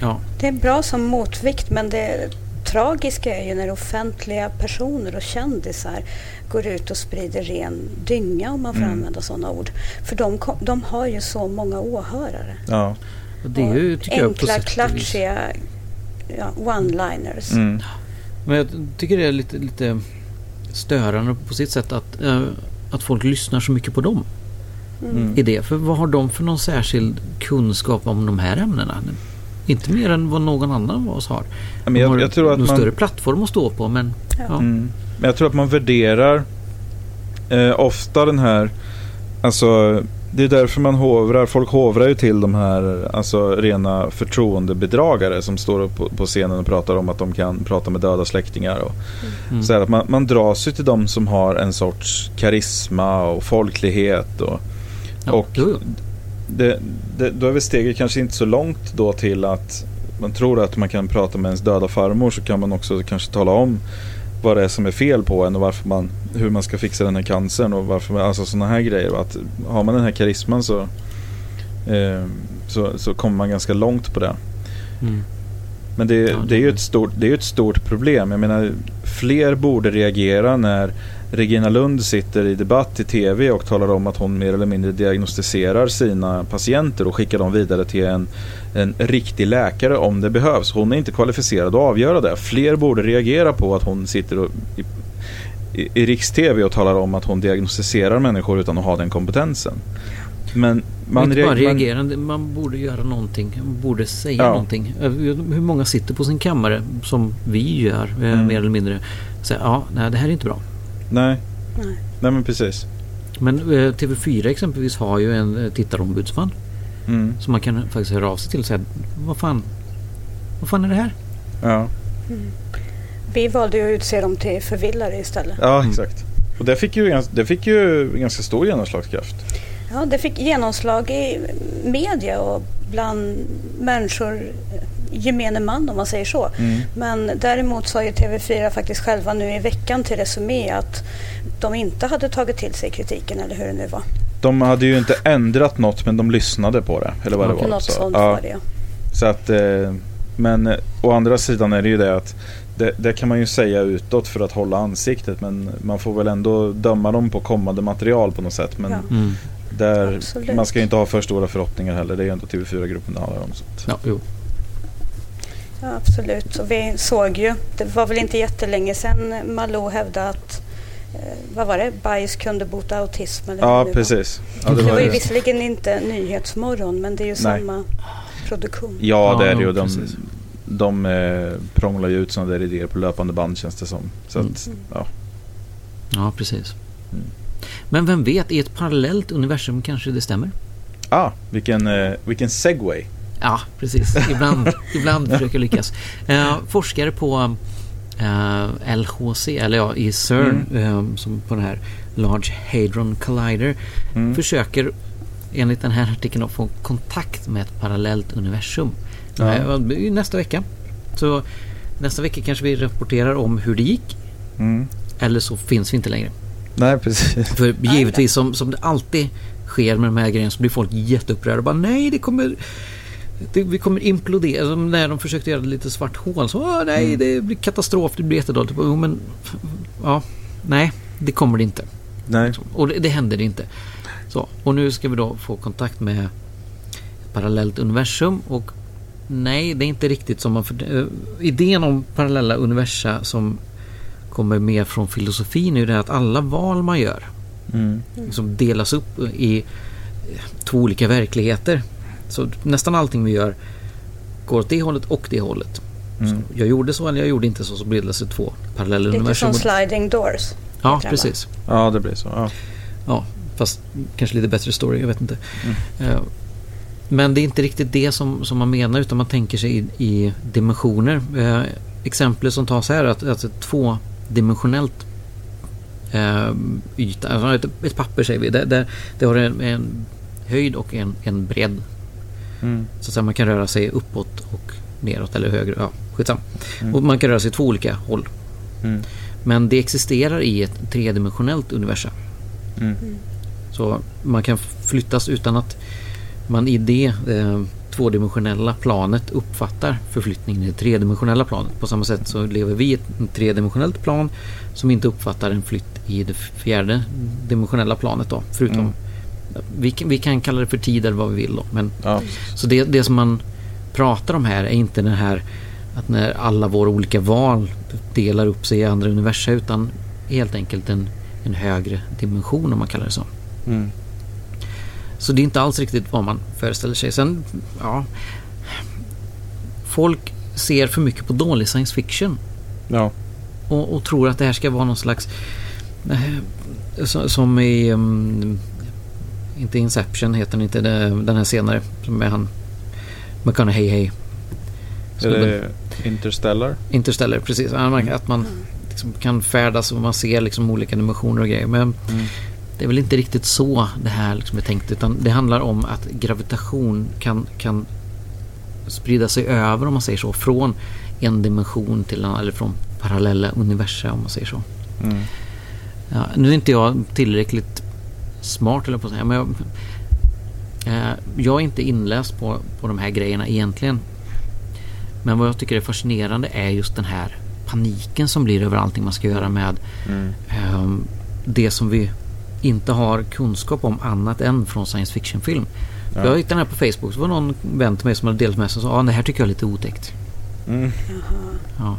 Ja. Det är bra som motvikt men det tragiska är ju när offentliga personer och kändisar går ut och sprider ren dynga om man får Mm. använda sådana ord. För de, de har ju så många åhörare. Ja. Och det är ju, tycker jag, enkla, vis. klatschiga ja, one-liners. Mm. Men jag tycker det är lite, lite störande på sitt sätt att, eh, att folk lyssnar så mycket på dem. Mm. I det. För vad har de för någon särskild kunskap om de här ämnena? Inte mer än vad någon annan av oss har. Men jag, har jag tror att en man... större plattform att stå på men ja. Mm. Men jag tror att man värderar eh, ofta den här, alltså det är därför man hovrar, folk hovrar ju till de här alltså rena förtroendebedragare som står upp på, på scenen och pratar om att de kan prata med döda släktingar. Och, Mm. så här att man, man dras ju till de som har en sorts karisma och folklighet. Och, Ja, och jo, jo. Det, det, då är väl steget kanske inte så långt då till att man tror att man kan prata med ens döda farmor så kan man också kanske tala om vad det är som är fel på en och varför man, hur man ska fixa den här cancern och varför, alltså sådana här grejer. Att har man den här karisman så, eh, så, så kommer man ganska långt på det. Mm. Men det, det är ju ett stort, det är ett stort problem. Jag menar, fler borde reagera när Regina Lund sitter i debatt i tv och talar om att hon mer eller mindre diagnostiserar sina patienter och skickar dem vidare till en, en riktig läkare om det behövs. Hon är inte kvalificerad att avgöra det. Fler borde reagera på att hon sitter och, i, i, i riks-tv och talar om att hon diagnostiserar människor utan att ha den kompetensen. Men Man inte bara reag- man- reagera, man borde göra någonting. Man borde säga Ja. någonting. Hur många sitter på sin kammare som vi gör eh, Mm. mer eller mindre. Säger ja, nej det här är inte bra. Nej. Nej. Nej men precis. Men eh, TV4 exempelvis har ju en eh, tittarombudsman. Mm. Som man kan faktiskt höra av sig till och säga vad fan, vad fan är det här? Ja. Vi valde ju att utse dem till förvillare istället. Ja, Mm. exakt. Och det fick, ju, det fick ju ganska stor genomslagskraft. Ja, det fick genomslag i media och bland människor, gemene man om man säger så. Mm. Men däremot sa ju TV4 faktiskt själva nu i veckan till Resumé att de inte hade tagit till sig kritiken eller hur det nu var. De hade ju inte ändrat något men de lyssnade på det. Eller vad det var. Något så, sånt ja, var det ja. så att, eh, men eh, å andra sidan är det ju det att det, det kan man ju säga utåt för att hålla ansiktet men man får väl ändå döma dem på kommande material på något sätt. Men Ja. Mm. där, Absolut. man ska ju inte ha för stora förhoppningar heller. Det är ju inte TV4-gruppen det handlar om. Så att, Ja, jo. Ja. Absolut. Och vi såg ju, det var väl inte jättelänge sedan Malou hävdade att eh, vad var det, bajs kunde bota autism eller Ja, vad det nu var. precis. Ja, Det, var ju det. visserligen inte Nyhetsmorgon men det är ju Nej. samma produktion. Ja, det är det ju. Ja, De, precis. de eh, prånglar ju ut sådana där idéer på löpande band känns det som. Så att, Mm. ja. Ja, precis. Mm. Men vem vet, i ett parallellt universum kanske det stämmer? Ah, vilken, eh, vilken segway. Ja, precis. Ibland, [LAUGHS] ibland försöker jag lyckas. Eh, forskare på eh, LHC, eller ja, i CERN, eh, som på den här Large Hadron Collider, Mm. försöker enligt den här artikeln att få kontakt med ett parallellt universum. Ja. Eh, nästa vecka. Så nästa vecka kanske vi rapporterar om hur det gick. Mm. Eller så finns vi inte längre. Nej, precis. För givetvis som, som det alltid sker med de här grejerna så blir folk jätteupprörda och bara nej det kommer det, vi kommer implodera. Som när de försökte göra det lite svart hål. Så "Åh, nej Mm. det blir katastrof, det blir jättedåligt. Jo, men ja, nej det kommer det inte. Nej. Och det, det händer inte. Så, och nu ska vi då få kontakt med ett parallellt universum och nej, det är inte riktigt som man... För, eh, idén om parallella universa som kommer mer från filosofin är det att alla val man gör Mm. liksom delas upp i två olika verkligheter. Så nästan allting vi gör går åt det hållet och det hållet. Mm. Så jag gjorde så eller jag gjorde inte så så bildas det två parallella Lite universum. som sliding doors. Ja, precis. Ja, det blir så. Ja. Ja, fast kanske lite bättre story, jag vet inte. Mm. Eh, Men det är inte riktigt det som, som man menar utan man tänker sig i, i dimensioner. Eh, exemplet som tas här är att, att ett tvådimensionellt eh, yta, alltså ett, ett papper säger vi, det, det, det har en, en höjd och en, en bredd. Mm. Så att man kan röra sig uppåt och neråt eller högre. Ja, skitsam. Mm. Och man kan röra sig två olika håll. Mm. Men det existerar i ett tredimensionellt universum. Mm. Så man kan flyttas utan att man i det eh, tvådimensionella planet uppfattar förflyttningen i det tredimensionella planet. På samma sätt så lever vi i ett tredimensionellt plan som inte uppfattar en flytt i det fjärde dimensionella planet då. Förutom Mm. Vi, kan- vi kan kalla det för tid eller vad vi vill då. Men, Ja. så det, det som man pratar om här är inte den här att när alla våra olika val delar upp sig i andra universa utan helt enkelt en, en högre dimension om man kallar det så. Mm. Så det är inte alls riktigt vad man föreställer sig. Sen, ja. Folk ser för mycket på dålig science fiction Ja. och, och tror att det här ska vara någon slags... Eh, som i... Um, inte Inception heter den inte, den här senare. Som är han... McConaughey. Är det Interstellar? Interstellar, precis. Man- Att man liksom kan färdas och man ser liksom olika dimensioner och grejer. Men Mm. det är väl inte riktigt så det här liksom är tänkt. Utan det handlar om att gravitation kan, kan sprida sig över, om man säger så, från en dimension till en annan, eller från parallella universa om man säger så. Mm. Ja, nu är inte jag tillräckligt smart eller på att säga, men jag, eh, jag är inte inläst på, på de här grejerna egentligen. Men vad jag tycker är fascinerande är just den här paniken som blir över allting man ska göra med Mm. ehm, det som vi inte har kunskap om annat än från science fiction-film. Ja. Jag hittade den här på Facebook, så var någon vän till mig som hade delat med sig och sa att det här tycker jag är lite otäckt. Mm. Ja.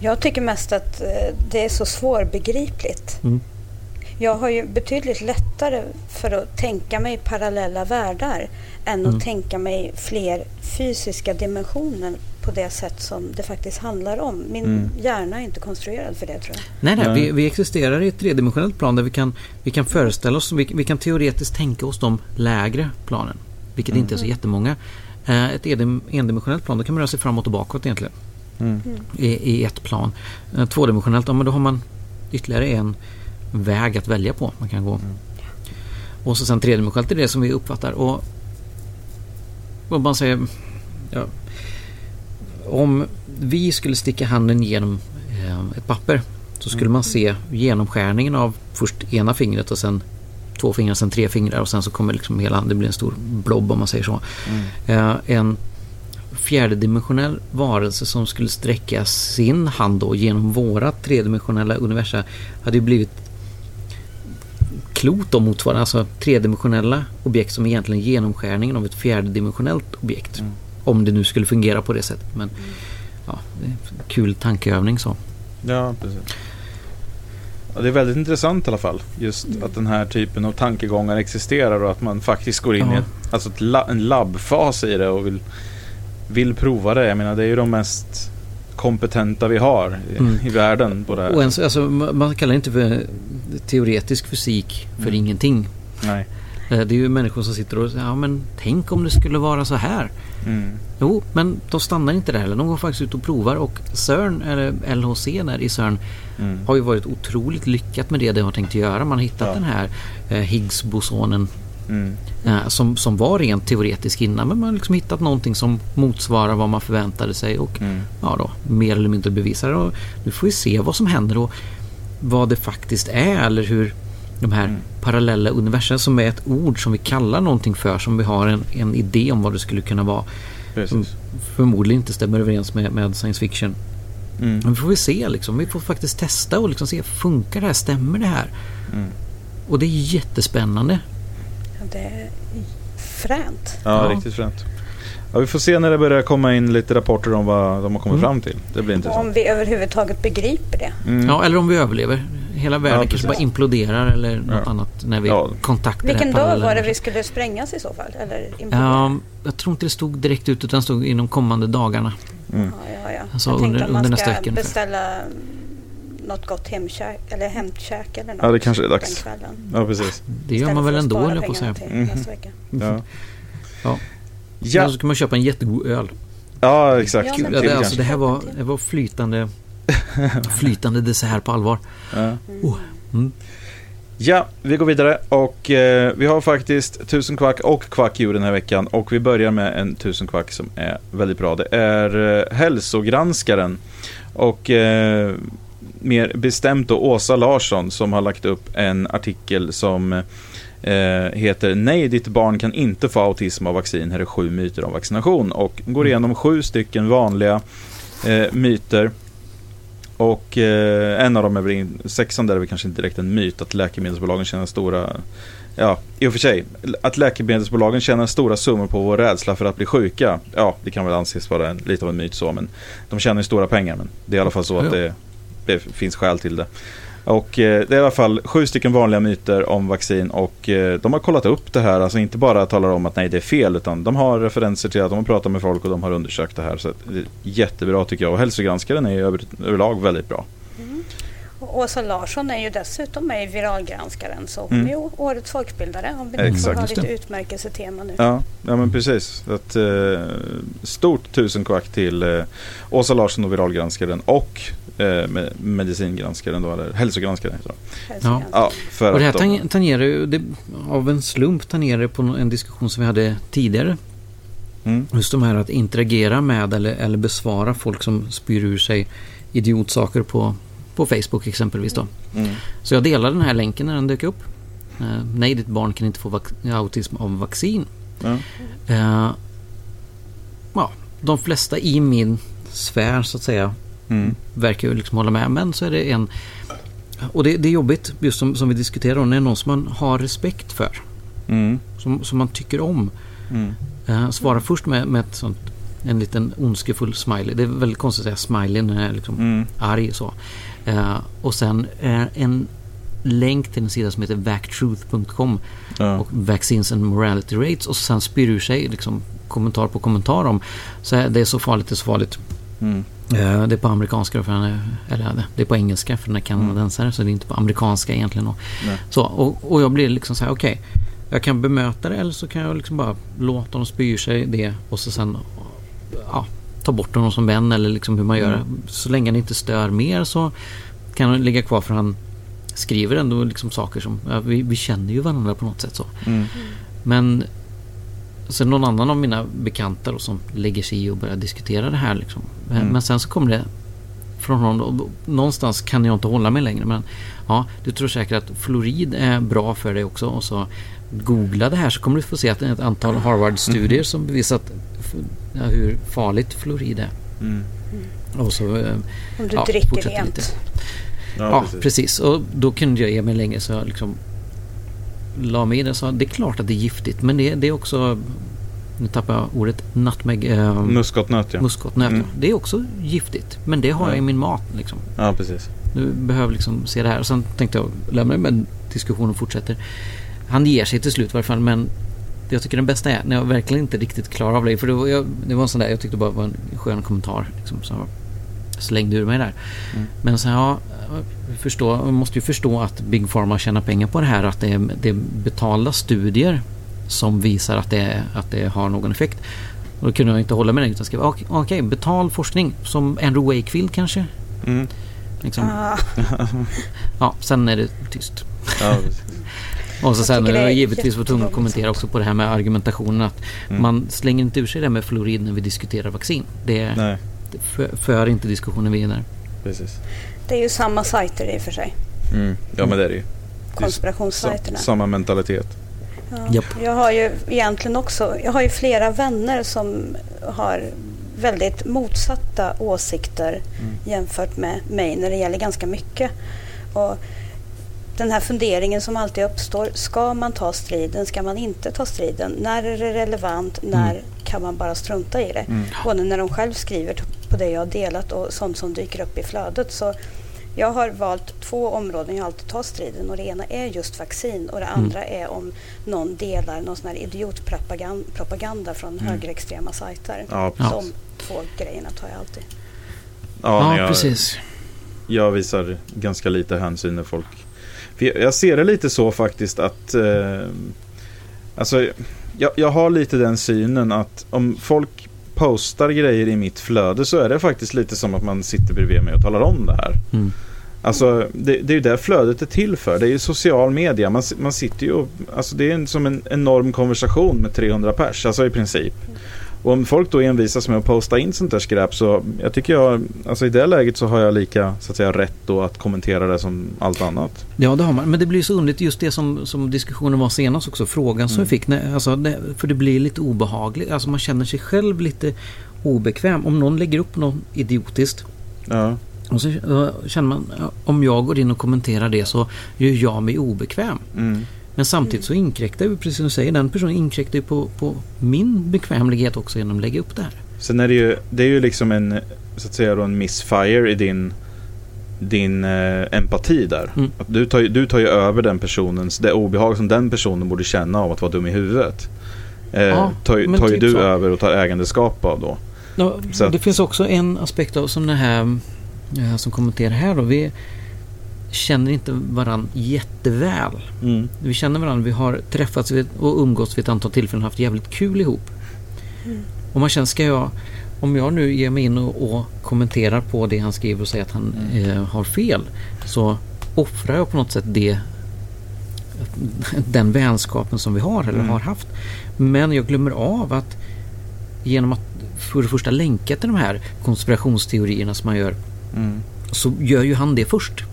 Jag tycker mest att eh, det är så svårbegripligt. Mm. Jag har ju betydligt lättare för att tänka mig parallella världar än Mm. att tänka mig fler fysiska dimensioner på det sätt som det faktiskt handlar om. Min Mm. hjärna är inte konstruerad för det tror jag. Nej, nej, Nej. Vi, vi existerar i ett tredimensionellt plan där vi kan, vi kan föreställa oss, vi, vi kan teoretiskt tänka oss de lägre planen. Vilket inte är så jättemånga. Eh, ett endimensionellt plan, då kan man röra sig framåt och bakåt egentligen. Mm. I, i ett plan. Eh, tvådimensionellt, ja men då har man ytterligare en väg att välja på. Man kan gå. Och så sen tredimensionellt är det som vi uppfattar. Och vad man säger... Ja, om vi skulle sticka handen genom eh, ett papper så skulle man se genomskärningen av först ena fingret och sen två fingrar, sen tre fingrar och sen så kommer liksom hela handen, det blir en stor blob om man säger så. Eh, en fjärdedimensionell varelse som skulle sträcka sin hand då genom våra tredimensionella universa hade ju blivit klot då motsvarande, alltså tredimensionella objekt som egentligen är genomskärningen av ett fjärdedimensionellt objekt. Om det nu skulle fungera på det sättet. Men ja, det är en kul tankeövning så. Ja, precis. Ja, det är väldigt intressant i alla fall. Just att den här typen av tankegångar existerar och att man faktiskt går in Ja. i ett, alltså ett la, en labbfas i det och vill, vill prova det. Jag menar det är ju de mest kompetenta vi har i, Mm. i världen på det här. Och en, så- alltså, ma- man kallar det inte för teoretisk fysik för Mm. ingenting. Nej. Eh, Det är ju människor som sitter och säger ja men tänk om det skulle vara så här. Mm. Jo, men de stannar inte där heller. De går faktiskt ut och provar och CERN, eller LHC där i CERN, Mm. har ju varit otroligt lyckat med det de har tänkt göra. Man har hittat Ja. den här eh, Higgs-bosonen Mm. eh, som, som var rent teoretisk innan. Men man har liksom hittat någonting som motsvarar vad man förväntade sig och Mm. ja då, mer eller mindre bevisar det. Nu får vi se vad som händer och vad det faktiskt är eller hur de här Mm. parallella universum som är ett ord som vi kallar någonting för som vi har en, en idé om vad det skulle kunna vara. Som Precis. förmodligen inte stämmer överens med, med science fiction. Mm. Men vi får vi se liksom. Vi får faktiskt testa och liksom se, funkar det här? Stämmer det här? Mm. Och det är jättespännande. Det är fränt. Ja, Ja. riktigt fränt. Ja, vi får se när det börjar komma in lite rapporter om vad de har kommit Mm. fram till. Det blir Om intressant. vi överhuvudtaget begriper det. Mm. Ja, eller om vi överlever. Hela världen Ja, kanske bara imploderar eller något Ja. annat när vi Ja. kontaktar Vilken dag var det vi skulle sprängas i så fall? Eller implodera? Ja, jag tror inte det stod direkt ut utan det stod inom kommande dagarna. Mm. Ja, ja, ja. Alltså jag tänkte under- om man under ska beställa något gott hemkäk eller hämtkäk eller något Ja, det kanske är dags. Ja, precis. Det gör man väl ändå, höll jag på att säga. vecka. Ja. Ja. Ja, Eller så kan man köpa en jättegod öl. ja exakt. Ja, det, alltså, det här var, det var flytande, [LAUGHS] flytande dessert på allvar. Ja. Oh. Mm. Ja, vi går vidare och eh, vi har faktiskt tusen kvack och kvackdjur den här veckan och vi börjar med en tusen kvack som är väldigt bra. Det är eh, hälsogranskaren och eh, mer bestämt då Åsa Larsson som har lagt upp en artikel som eh, heter Nej, ditt barn kan inte få autism av vaccin. Här är sju myter om vaccination och går igenom sju stycken vanliga eh, myter och eh, en av dem är väl, sexan där är väl kanske inte direkt en myt att läkemedelsbolagen tjänar stora, ja i och för sig, att läkemedelsbolagen tjänar stora summor på vår rädsla för att bli sjuka. Ja, det kan väl anses vara en, lite av en myt så, men de tjänar ju stora pengar. Men det är i alla fall så att det, det finns skäl till det. Och eh, det är i alla fall sju stycken vanliga myter om vaccin och eh, de har kollat upp det här, alltså inte bara talar om att nej det är fel utan de har referenser till att de har pratat med folk och de har undersökt det här. Så att det är jättebra tycker jag och hälsogranskaren är över, överlag väldigt bra. Mm. Åsa Larsson är ju dessutom med i Viralgranskaren så hon Mm. är ju årets folkbildare om vi nu Exakt. får ha lite det. utmärkelsetema nu. Ja, ja men precis. Ett, eh, stort tusen kvack till eh, Åsa Larsson och viralgranskaren och eh, med, medicingranskaren då, eller hälsogranskaren heter. Hälsogranskaren. Ja, för Och det här tang- tangerar ju, det, av en slump tangerar det på en diskussion som vi hade tidigare. mm, Just de här att interagera med eller, eller besvara folk som spyr ur sig idiotsaker på, på Facebook exempelvis då. mm, Så jag delade den här länken när den dök upp. Eh, nej, ditt barn kan inte få autism av vaccin. ja, Eh, ja, de flesta i min sfär så att säga mm, verkar ju liksom hålla med. Men så är det en... Och det, det är jobbigt just som, som vi diskuterar om. När det är någon som man har respekt för. mm, Som, som man tycker om. mm, Eh, svara först med, med ett sånt, en liten ondskefull smiley. Det är väldigt konstigt att säga smiley när jag är liksom mm, arg så. Eh, och sen eh, en länk till en sida som heter vactruth.com ja, och Vaccines and Morality Rates och sen spyr ur sig liksom kommentar på kommentar om så här, det är så farligt, det är så farligt. mm, Eh, det är på amerikanska för är, eller det är på engelska för den är kanadensare så det är inte på amerikanska egentligen. Och, så, och, och jag blir liksom så här, okej. jag kan bemöta det eller så kan jag liksom bara låta dem spy sig det och så sen ja, ta bort honom som vän eller liksom hur man gör. Mm. Så länge han inte stör mer så kan han ligga kvar för han skriver ändå liksom saker som, ja, vi, vi känner ju varandra på något sätt så. mm, Men sen någon annan av mina bekanta då, som lägger sig i och börjar diskutera det här. Liksom. Men- Mm. Men sen så kommer det från och någonstans kan jag inte hålla mig längre. Men ja, du tror säkert att fluorid är bra för dig också. Och så googla det här så kommer du få se att det är ett antal Harvard-studier som bevisat ja, hur farligt fluorid är. mm. Och så, eh, Om du ja, dricker rent. lite. Ja, Ja, precis. precis. Och då kunde jag ge mig längre så jag liksom la mig i det och sa det är klart att det är giftigt men det, det är också nu tappar jag ordet nutmeg, eh, Muskotnöt ja. muskotnöt. Mm. Det är också giftigt men det har Ja. jag i min mat liksom. Ja, precis. nu behöver jag liksom se det här. Och sen tänkte jag lämna det men diskussionen fortsätter. Han ger sig till slut i varje fall men jag tycker den bästa är när jag verkligen inte riktigt klarar av det. För det var, jag, det var en sån där, jag tyckte bara det var en skön kommentar. Liksom, så jag slängde ur mig där. Mm. Men så ja, förstå, man måste ju förstå att Big Pharma tjänar pengar på det här. Att det är, det är betalda studier som visar att det, att det har någon effekt. Och då kunde jag inte hålla med det utan skrev okej, okay, betald forskning som Andrew Wakefield kanske. Mm. Liksom. Ah, [LAUGHS] Ja, sen är det tyst. Ja, [LAUGHS] Och så sen det jag givetvis var tvungen att kommentera också på det här med argumentationen att Mm. man slänger inte ur sig det med fluorid när vi diskuterar vaccin. Det, nej, det för, för inte diskussionen vidare. precis. det är ju samma sajter i och för sig. Mm. Ja, men det är det ju. Konspirationssajterna. Sa- Samma mentalitet. Ja. Jag har ju egentligen också, jag har ju flera vänner som har väldigt motsatta åsikter Mm. jämfört med mig när det gäller ganska mycket. Och den här funderingen som alltid uppstår, ska man ta striden, ska man inte ta striden? När är det relevant, när kan man bara strunta i det? Mm. Både när de själv skriver på det jag har delat och sånt som dyker upp i flödet. Så jag har valt två områden jag alltid tar striden och det ena är just vaccin och det andra är om någon delar någon sån här idiotpropaganda propaganda från högerextrema sajter. Ja, Ja. De två grejerna tar jag alltid. Ja, Ja, jag, precis. jag visar ganska lite hänsyn när folk... Jag ser det lite så faktiskt att... Eh, alltså, jag, jag har lite den synen att om folk postar grejer i mitt flöde så är det faktiskt lite som att man sitter bredvid mig och talar om det här. Mm. Alltså det, det är ju det flödet är till för. Det är ju social media. Man, man sitter ju och, alltså det är en, som en enorm konversation med 300 pers, alltså i princip. Och om folk då envisas med att posta in sånt där skräp så jag tycker jag, alltså i det läget så har jag lika så att säga rätt då att kommentera det som allt annat. Ja, det har man. Men det blir så underligt just det som, som diskussionen var senast också. Frågan som vi fick. När, alltså, för det blir lite obehagligt. Alltså man känner sig själv lite obekväm. Om någon lägger upp något idiotiskt. Ja, Och så känner man, om jag går in och kommenterar det så gör jag mig obekväm. mm, Men samtidigt så inkräktar ju, precis som du säger, den personen inkräktar ju på, på min bekvämlighet också genom att lägga upp det här. Sen är det ju, det är ju liksom en, så att säga då en misfire i din din eh, empati där. Mm. Att du, tar, du tar ju över den personens, det obehag som den personen borde känna av att vara dum i huvudet. Eh, Ja, tar, tar ju typ du så. över och tar ägandeskap av då. Ja, Så att- det finns också en aspekt av som det här eh, som kommenterar här då. Vi känner inte varandra jätteväl. Mm. Vi känner varandra, vi har träffats och umgåtts vid ett antal tillfällen och haft jävligt kul ihop. Och man känner, ska jag, om jag nu ger mig in och, och kommenterar på det han skriver och säger att han eh, har fel. Så offrar jag på något sätt det den vänskapen som vi har eller Mm. har haft. Men jag glömmer av att genom att för det första länka till de här konspirationsteorierna som man gör Mm. så gör ju han det först.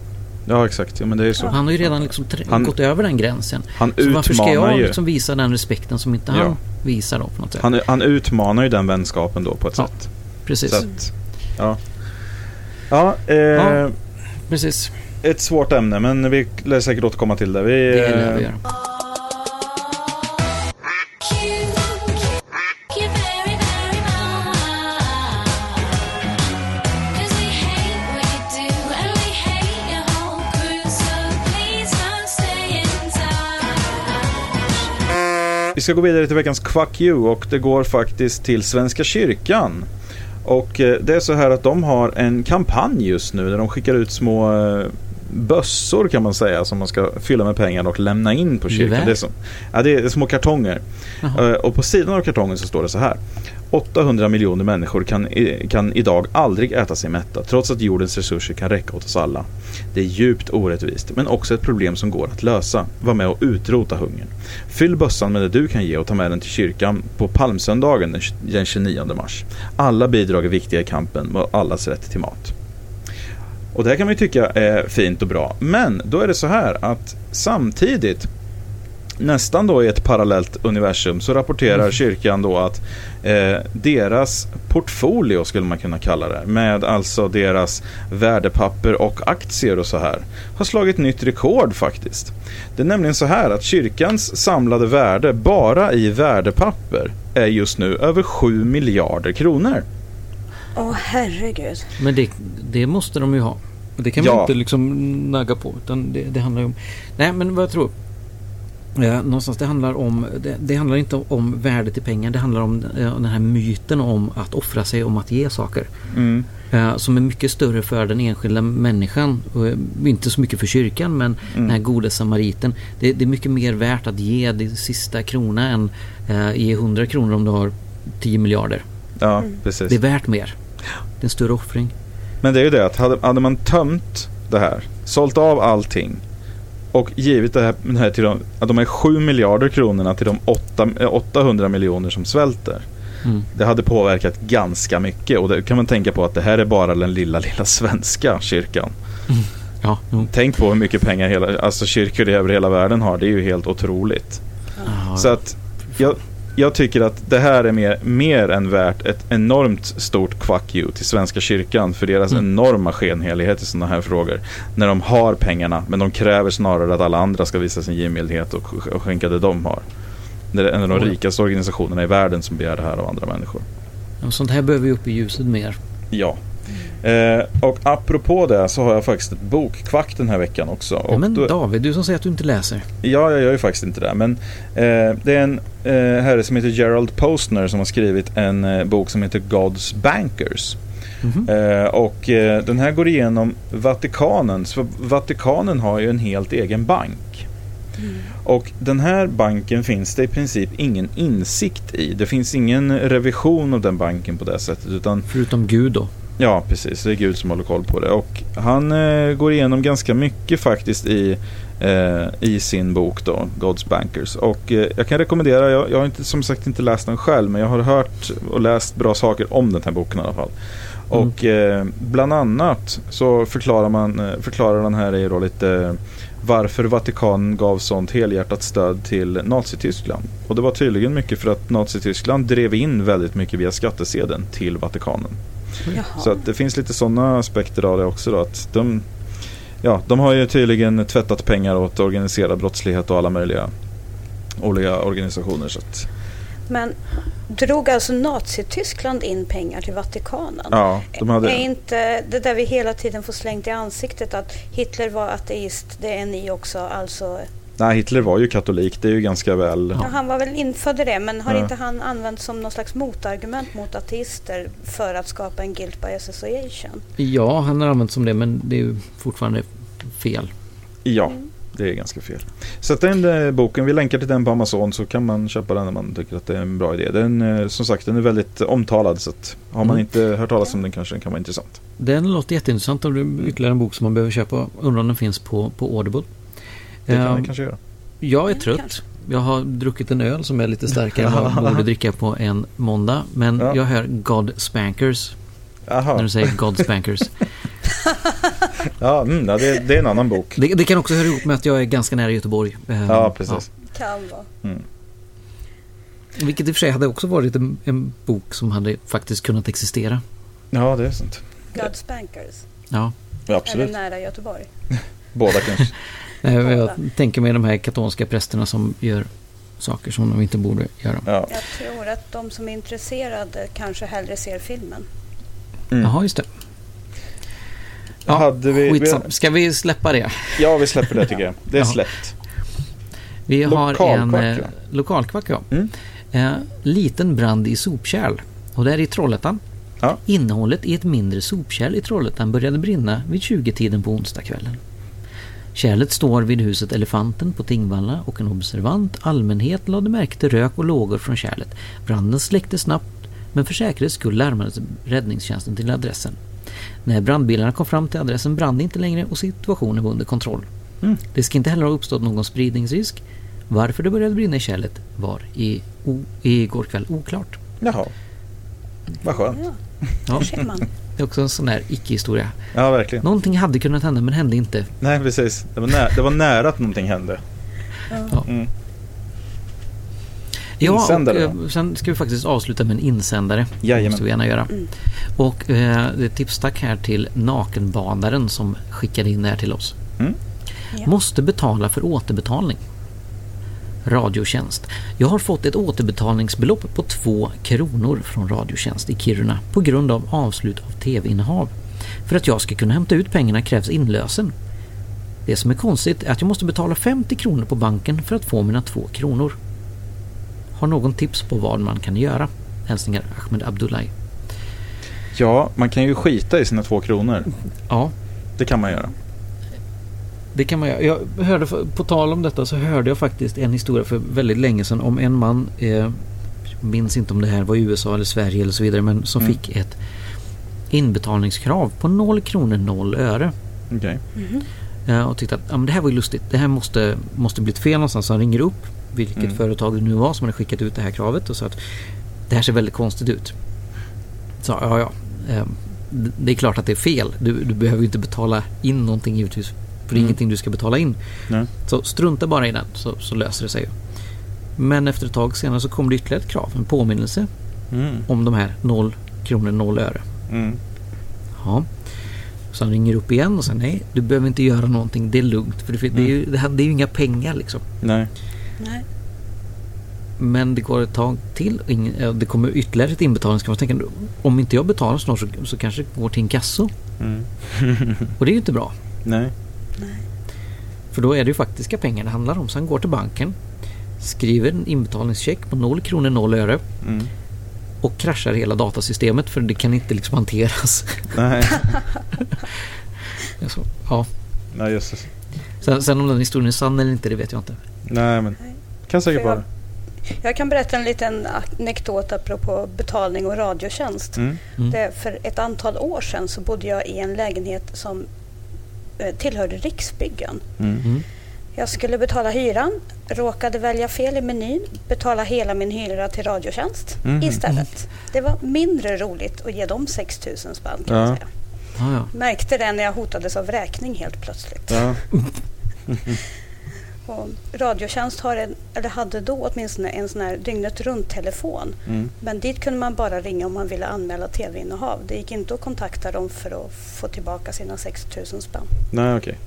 Ja exakt, ja, men det är så. Han har ju redan liksom Han- gått över den gränsen. Han Så varför ska jag liksom visa den respekten som inte han Ja. visar då på något sätt? Han, han utmanar ju den vänskapen då på ett Ja, sätt. Precis. Att, ja. Ja, eh, Ja. Precis. ett svårt ämne men vi lär säkert återkomma till det. Vi, Det eh, lär vi göra. Ska gå vidare till veckans Quack You och det går faktiskt till Svenska kyrkan. Och eh, det är så här att de har en kampanj just nu där de skickar ut små eh, bössor kan man säga som man ska fylla med pengar och lämna in på kyrkan. Det är, som, ja, det är små kartonger. Jaha. Eh, Och på sidan av kartongen så står det så här. 800 miljoner människor kan, kan idag aldrig äta sig mätta trots att jordens resurser kan räcka åt oss alla. Det är djupt orättvist men också ett problem som går att lösa. Var med och utrota hungern. Fyll bössan med det du kan ge och ta med den till kyrkan på palmsöndagen den 29 mars. Alla bidrag är viktiga i kampen med allas rätt till mat. Och det här kan man ju tycka är fint och bra. Men då är det så här att samtidigt nästan då i ett parallellt universum så rapporterar kyrkan då att eh, deras portfolio skulle man kunna kalla det med alltså deras värdepapper och aktier och så här har slagit nytt rekord faktiskt. Det är nämligen så här att kyrkans samlade värde bara i värdepapper är just nu över 7 miljarder kronor. Åh herregud. Men det, det måste de ju ha. Det kan Ja. man inte liksom nagga på. Utan det, det handlar ju om... Nej, men vad jag tror. Eh, någonstans det handlar om... Det, det handlar inte om värdet i pengar. Det handlar om eh, den här myten om att offra sig, om att ge saker. Mm. Eh, som är mycket större för den enskilda människan. Och eh, inte så mycket för kyrkan men den här gode samariten. Det, det är mycket mer värt att ge din sista krona än eh, ge 100 kronor om du har 10 miljarder. Ja, precis. Det är värt mer. Det är en större offring. Men det är ju det att hade, hade man tömt det här, sålt av allting och givit det här, det här till de, att de här 7 miljarder kronorna till de 8, eh, 800 miljoner som svälter. Mm. Det hade påverkat ganska mycket och det kan man tänka på att det här är bara den lilla, lilla svenska kyrkan. Ja, jo. Tänk på hur mycket pengar hela, alltså kyrkor över hela världen har. Det är ju helt otroligt. Ja, Så att jag, jag tycker att det här är mer, mer än värt ett enormt stort fuck you till Svenska kyrkan för deras Mm. enorma skenhelighet i sådana här frågor. När de har pengarna men de kräver snarare att alla andra ska visa sin givmildhet och, och skänka det de har. Det är en av de rikaste organisationerna i världen som begär det här av andra människor. Ja, Sånt här behöver vi upp i ljuset mer. Ja. Eh, och apropå det så har jag faktiskt ett bokkvack den här veckan också. Ja, men då- David, du som säger att du inte läser. Ja, jag gör ju faktiskt inte det. Men eh, det är en eh, herre som heter Gerald Postner som har skrivit en eh, bok som heter God's Bankers. Mhm. Eh, och eh, den här går igenom Vatikanens, för Vatikanen har ju en helt egen bank. Och den här banken finns det i princip ingen insikt i. Det finns ingen revision av den banken på det sättet. Utan Förutom Gud då. Ja, precis. Det är Gud som håller koll på det. Och han eh, går igenom ganska mycket faktiskt i, eh, i sin bok då, God's Bankers. Och eh, jag kan rekommendera, jag, jag har inte, som sagt inte läst den själv, men jag har hört och läst bra saker om den här boken i alla fall. Mm. Och eh, bland annat så förklarar, man, eh, förklarar den här i då lite eh, varför Vatikanen gav sånt helhjärtat stöd till Nazityskland. Och det var tydligen mycket för att Nazityskland drev in väldigt mycket via skattesedeln till Vatikanen. Jaha. Så att det finns lite sådana aspekter av det också då. Att de, ja, de har ju tydligen tvättat pengar åt organiserad brottslighet och alla möjliga olika organisationer. Så att, Men drog alltså Nazityskland in pengar till Vatikanen? ja, de hade... Är inte det där vi hela tiden får slängt i ansiktet att Hitler var ateist, det är ni också, alltså... Nej, Hitler var ju katolik. Det är ju ganska väl... Ja, han var väl infödd i det, men har Ja. inte han använt som någon slags motargument mot ateister för att skapa en guilt by association? Ja, han har använt som det men det är ju fortfarande fel. Ja, det är ganska fel. Så att den eh, boken, vi länkar till den på Amazon så kan man köpa den när man tycker att det är en bra idé. Den, eh, som sagt, den är väldigt omtalad så att har man Mm. inte hört talas om den kanske den kan vara intressant. Den låter jätteintressant och det är ytterligare en bok som man behöver köpa. Undrar om den finns på, på Audible. Det kan Ehm, den kanske göra. Jag är Ja, trött. kanske. Jag har druckit en öl som är lite starkare än vad man [LAUGHS] borde dricka på en måndag. Men Ja. jag hör God Spankers när Jaha, du säger God Spankers. [LAUGHS] [LAUGHS] ja, mm, ja det, det är en annan bok. det, det kan också höra ihop med att jag är ganska nära Göteborg. Ehm, Ja, precis. Kan vara. Mm. Ja. Vilket i och för sig hade också varit en, en bok som hade faktiskt kunnat existera. Ja, det är sant. God Spankers. Ja. Ja, Eller absolut. nära Göteborg. Båda kanske. Nej, Jag tänker mig de här katolska prästerna som gör saker som de inte borde göra. Ja. Jag tror att de som är intresserade kanske hellre ser filmen. Mm. Jaha, just det. Ja, Hade vi, vi, skitsam. Ska vi släppa det? ja, vi släpper det tycker jag. Det är Jaha. släppt. Vi har en Lokalkvack, eh, ja. lokalkvack, ja. Mm. Eh, liten brand i sopkärl. Och det är i Trollhättan. Ja. Innehållet i ett mindre sopkärl i Trollhättan började brinna vid 20-tiden på onsdagskvällen. Kärlet står vid huset Elefanten på Tingvalla och en observant allmänhet lade märke till rök och lågor från kärlet. Branden släcktes snabbt men för säkerhets skull larmades räddningstjänsten till adressen. När brandbilarna kom fram till adressen brann det inte längre och situationen var under kontroll. Mm. Det ska inte heller ha uppstått någon spridningsrisk. Varför det började brinna i kärlet var i, o, igår kväll oklart. Jaha. Vad skönt. Ja, man. Det är också en sån där icke-historia. Ja, verkligen. Någonting hade kunnat hända men hände inte. Nej, precis. Det var, nä- det var nära att någonting hände. Ja. Mm. Ja, och Insändare, eh, sen ska vi faktiskt avsluta med en insändare. Jajamän. måste vi gärna göra. Och eh, det är tipstack här till Nakenbadaren som skickade in det här till oss. Mm. Ja. Måste betala för återbetalning. Radiotjänst. Jag har fått ett återbetalningsbelopp på 2 kronor från Radiotjänst i Kiruna på grund av avslut av tv-innehav. För att jag ska kunna hämta ut pengarna krävs inlösen. Det som är konstigt är att jag måste betala 50 kronor på banken för att få mina två kronor. Har någon tips på vad man kan göra? Hälsningar Ahmed Abdullahi. Ja, man kan ju skita i sina två kronor. Ja, Det kan man göra. Det kan man göra. Jag hörde, på tal om detta så hörde jag faktiskt en historia för väldigt länge sedan om en man, eh, jag minns inte om det här var i USA eller Sverige eller så vidare, men som Mm. fick ett inbetalningskrav på 0 kronor 0 öre. Okej. Eh, och tyckte att ja, men det här var ju lustigt. Det här måste, måste bli ett fel någonstans. Så han ringer upp vilket Mm. företag det nu var som hade skickat ut det här kravet och sa att det här ser väldigt konstigt ut. Så ja, ja. eh, det- är klart att det är fel. Du, du behöver ju inte betala in någonting givetvis. För det är Mm. ingenting du ska betala in. Nej. Så strunta bara i den så, så löser det sig. Men efter ett tag senare så kom det ytterligare ett krav. En påminnelse Mm. om de här 0 kronor 0 öre. Mm. Ja. Så han ringer upp igen och säger nej, du behöver inte göra någonting, det är lugnt. För det, det, är, ju, det, här, det är ju inga pengar liksom. Nej. Nej. Men det går ett tag till och ingen, ja, det kommer ytterligare ett inbetalningskrav. Jag tänker, om inte jag betalar snart så, så kanske det går till en kasso. Mm. Och det är ju inte bra. Nej. För då är det ju faktiska pengar det handlar om. Så han går till banken, skriver en inbetalningscheck på 0 kronor 0 öre Mm. och kraschar hela datasystemet för det kan inte liksom hanteras. Nej. [LAUGHS] Så, ja. Nej, jösses. sen, sen om den historien är sann eller inte, det vet jag inte. Nej, men kan säkert vara. Jag kan berätta en liten anekdot apropå betalning och radiotjänst. Mm. Mm. Det, för ett antal år sedan så bodde jag i en lägenhet som tillhörde Riksbyggen. Mm. Mm. Jag skulle betala hyran, råkade välja fel i menyn, betala hela min hyra till Radiotjänst Mhm. istället. Det var mindre roligt att ge dem 6 000 spänn kan Ja. säga. Ja, ja. Märkte det när jag hotades av vräkning helt plötsligt. Ja. [LAUGHS] Och Radiotjänst har en, eller hade då åtminstone en sån här dygnet runt-telefon. Mm. Men dit kunde man bara ringa om man ville anmäla tv-innehav. Det gick inte att kontakta dem för att få tillbaka sina 6 000 spänn. Nej, okej.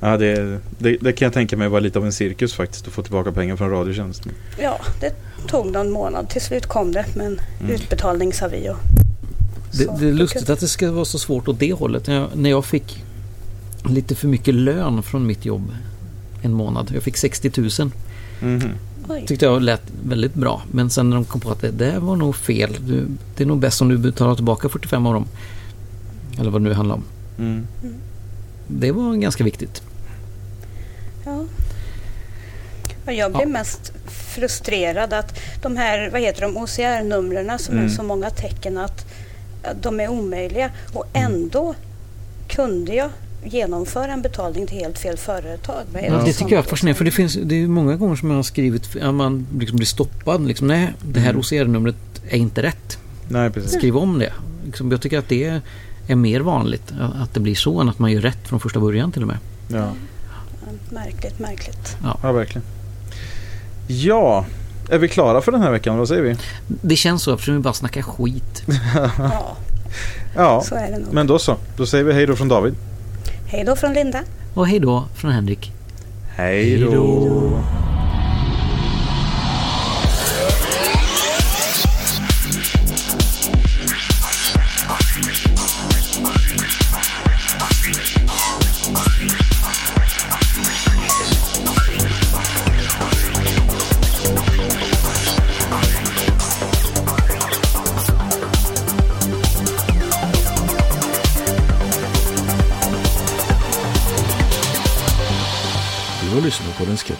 Ja, det, det, det kan jag tänka mig var lite av en cirkus faktiskt att få tillbaka pengar från Radiotjänst. Ja, det tog någon månad. Till slut kom det med en Mm. utbetalningsavi. Och Det, det är lustigt att det ska vara så svårt åt det hållet. När jag, när jag fick lite för mycket lön från mitt jobb en månad. Jag fick 60 000. Mhm. Oj. Tyckte jag lät väldigt bra. Men sen när de kom på att det, det var nog fel. Du, det är nog bäst om du betalar tillbaka 45 av dem. Eller vad det nu handlar om. Mm. Det var ganska viktigt. Ja. Jag blev Ja. mest frustrerad att de här, vad heter de, OCR-numren som Mm. är så många tecken att att de är omöjliga. Och ändå kunde jag genomföra en betalning till helt fel företag. Är Ja, det tycker jag är fascinerande. För det finns det är många gånger som jag har skrivit att man liksom blir stoppad. Liksom, nej, det här Mm. OCR-numret är inte rätt. Nej, precis. Skriv om det. Liksom, jag tycker att det är mer vanligt att det blir så än att man gör rätt från första början till och med. Ja. Ja, Märkligt, märkligt. ja, verkligen. Ja, är vi klara för den här veckan? Vad säger vi? Det känns så eftersom vi bara snackar skit. [LAUGHS] Ja, Ja, så är det nog. men då så. Då säger vi hej då från David. Hej då från Linda. Och hej då från Henrik. Hej då.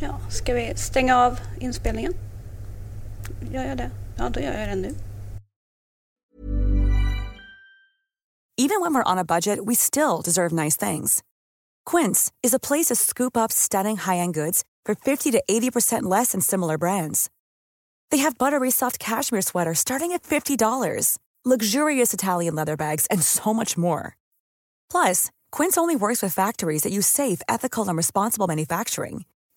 Ja, ska vi stänga av inspelningen? Gör jag det? Ja, då gör jag det nu. Even when we're on a budget, we still deserve nice things. Quince is a place to scoop up stunning high-end goods for 50 to 80% less than similar brands. They have buttery soft cashmere sweaters starting at $50, luxurious Italian leather bags, and so much more. Plus, Quince only works with factories that use safe, ethical, and responsible manufacturing.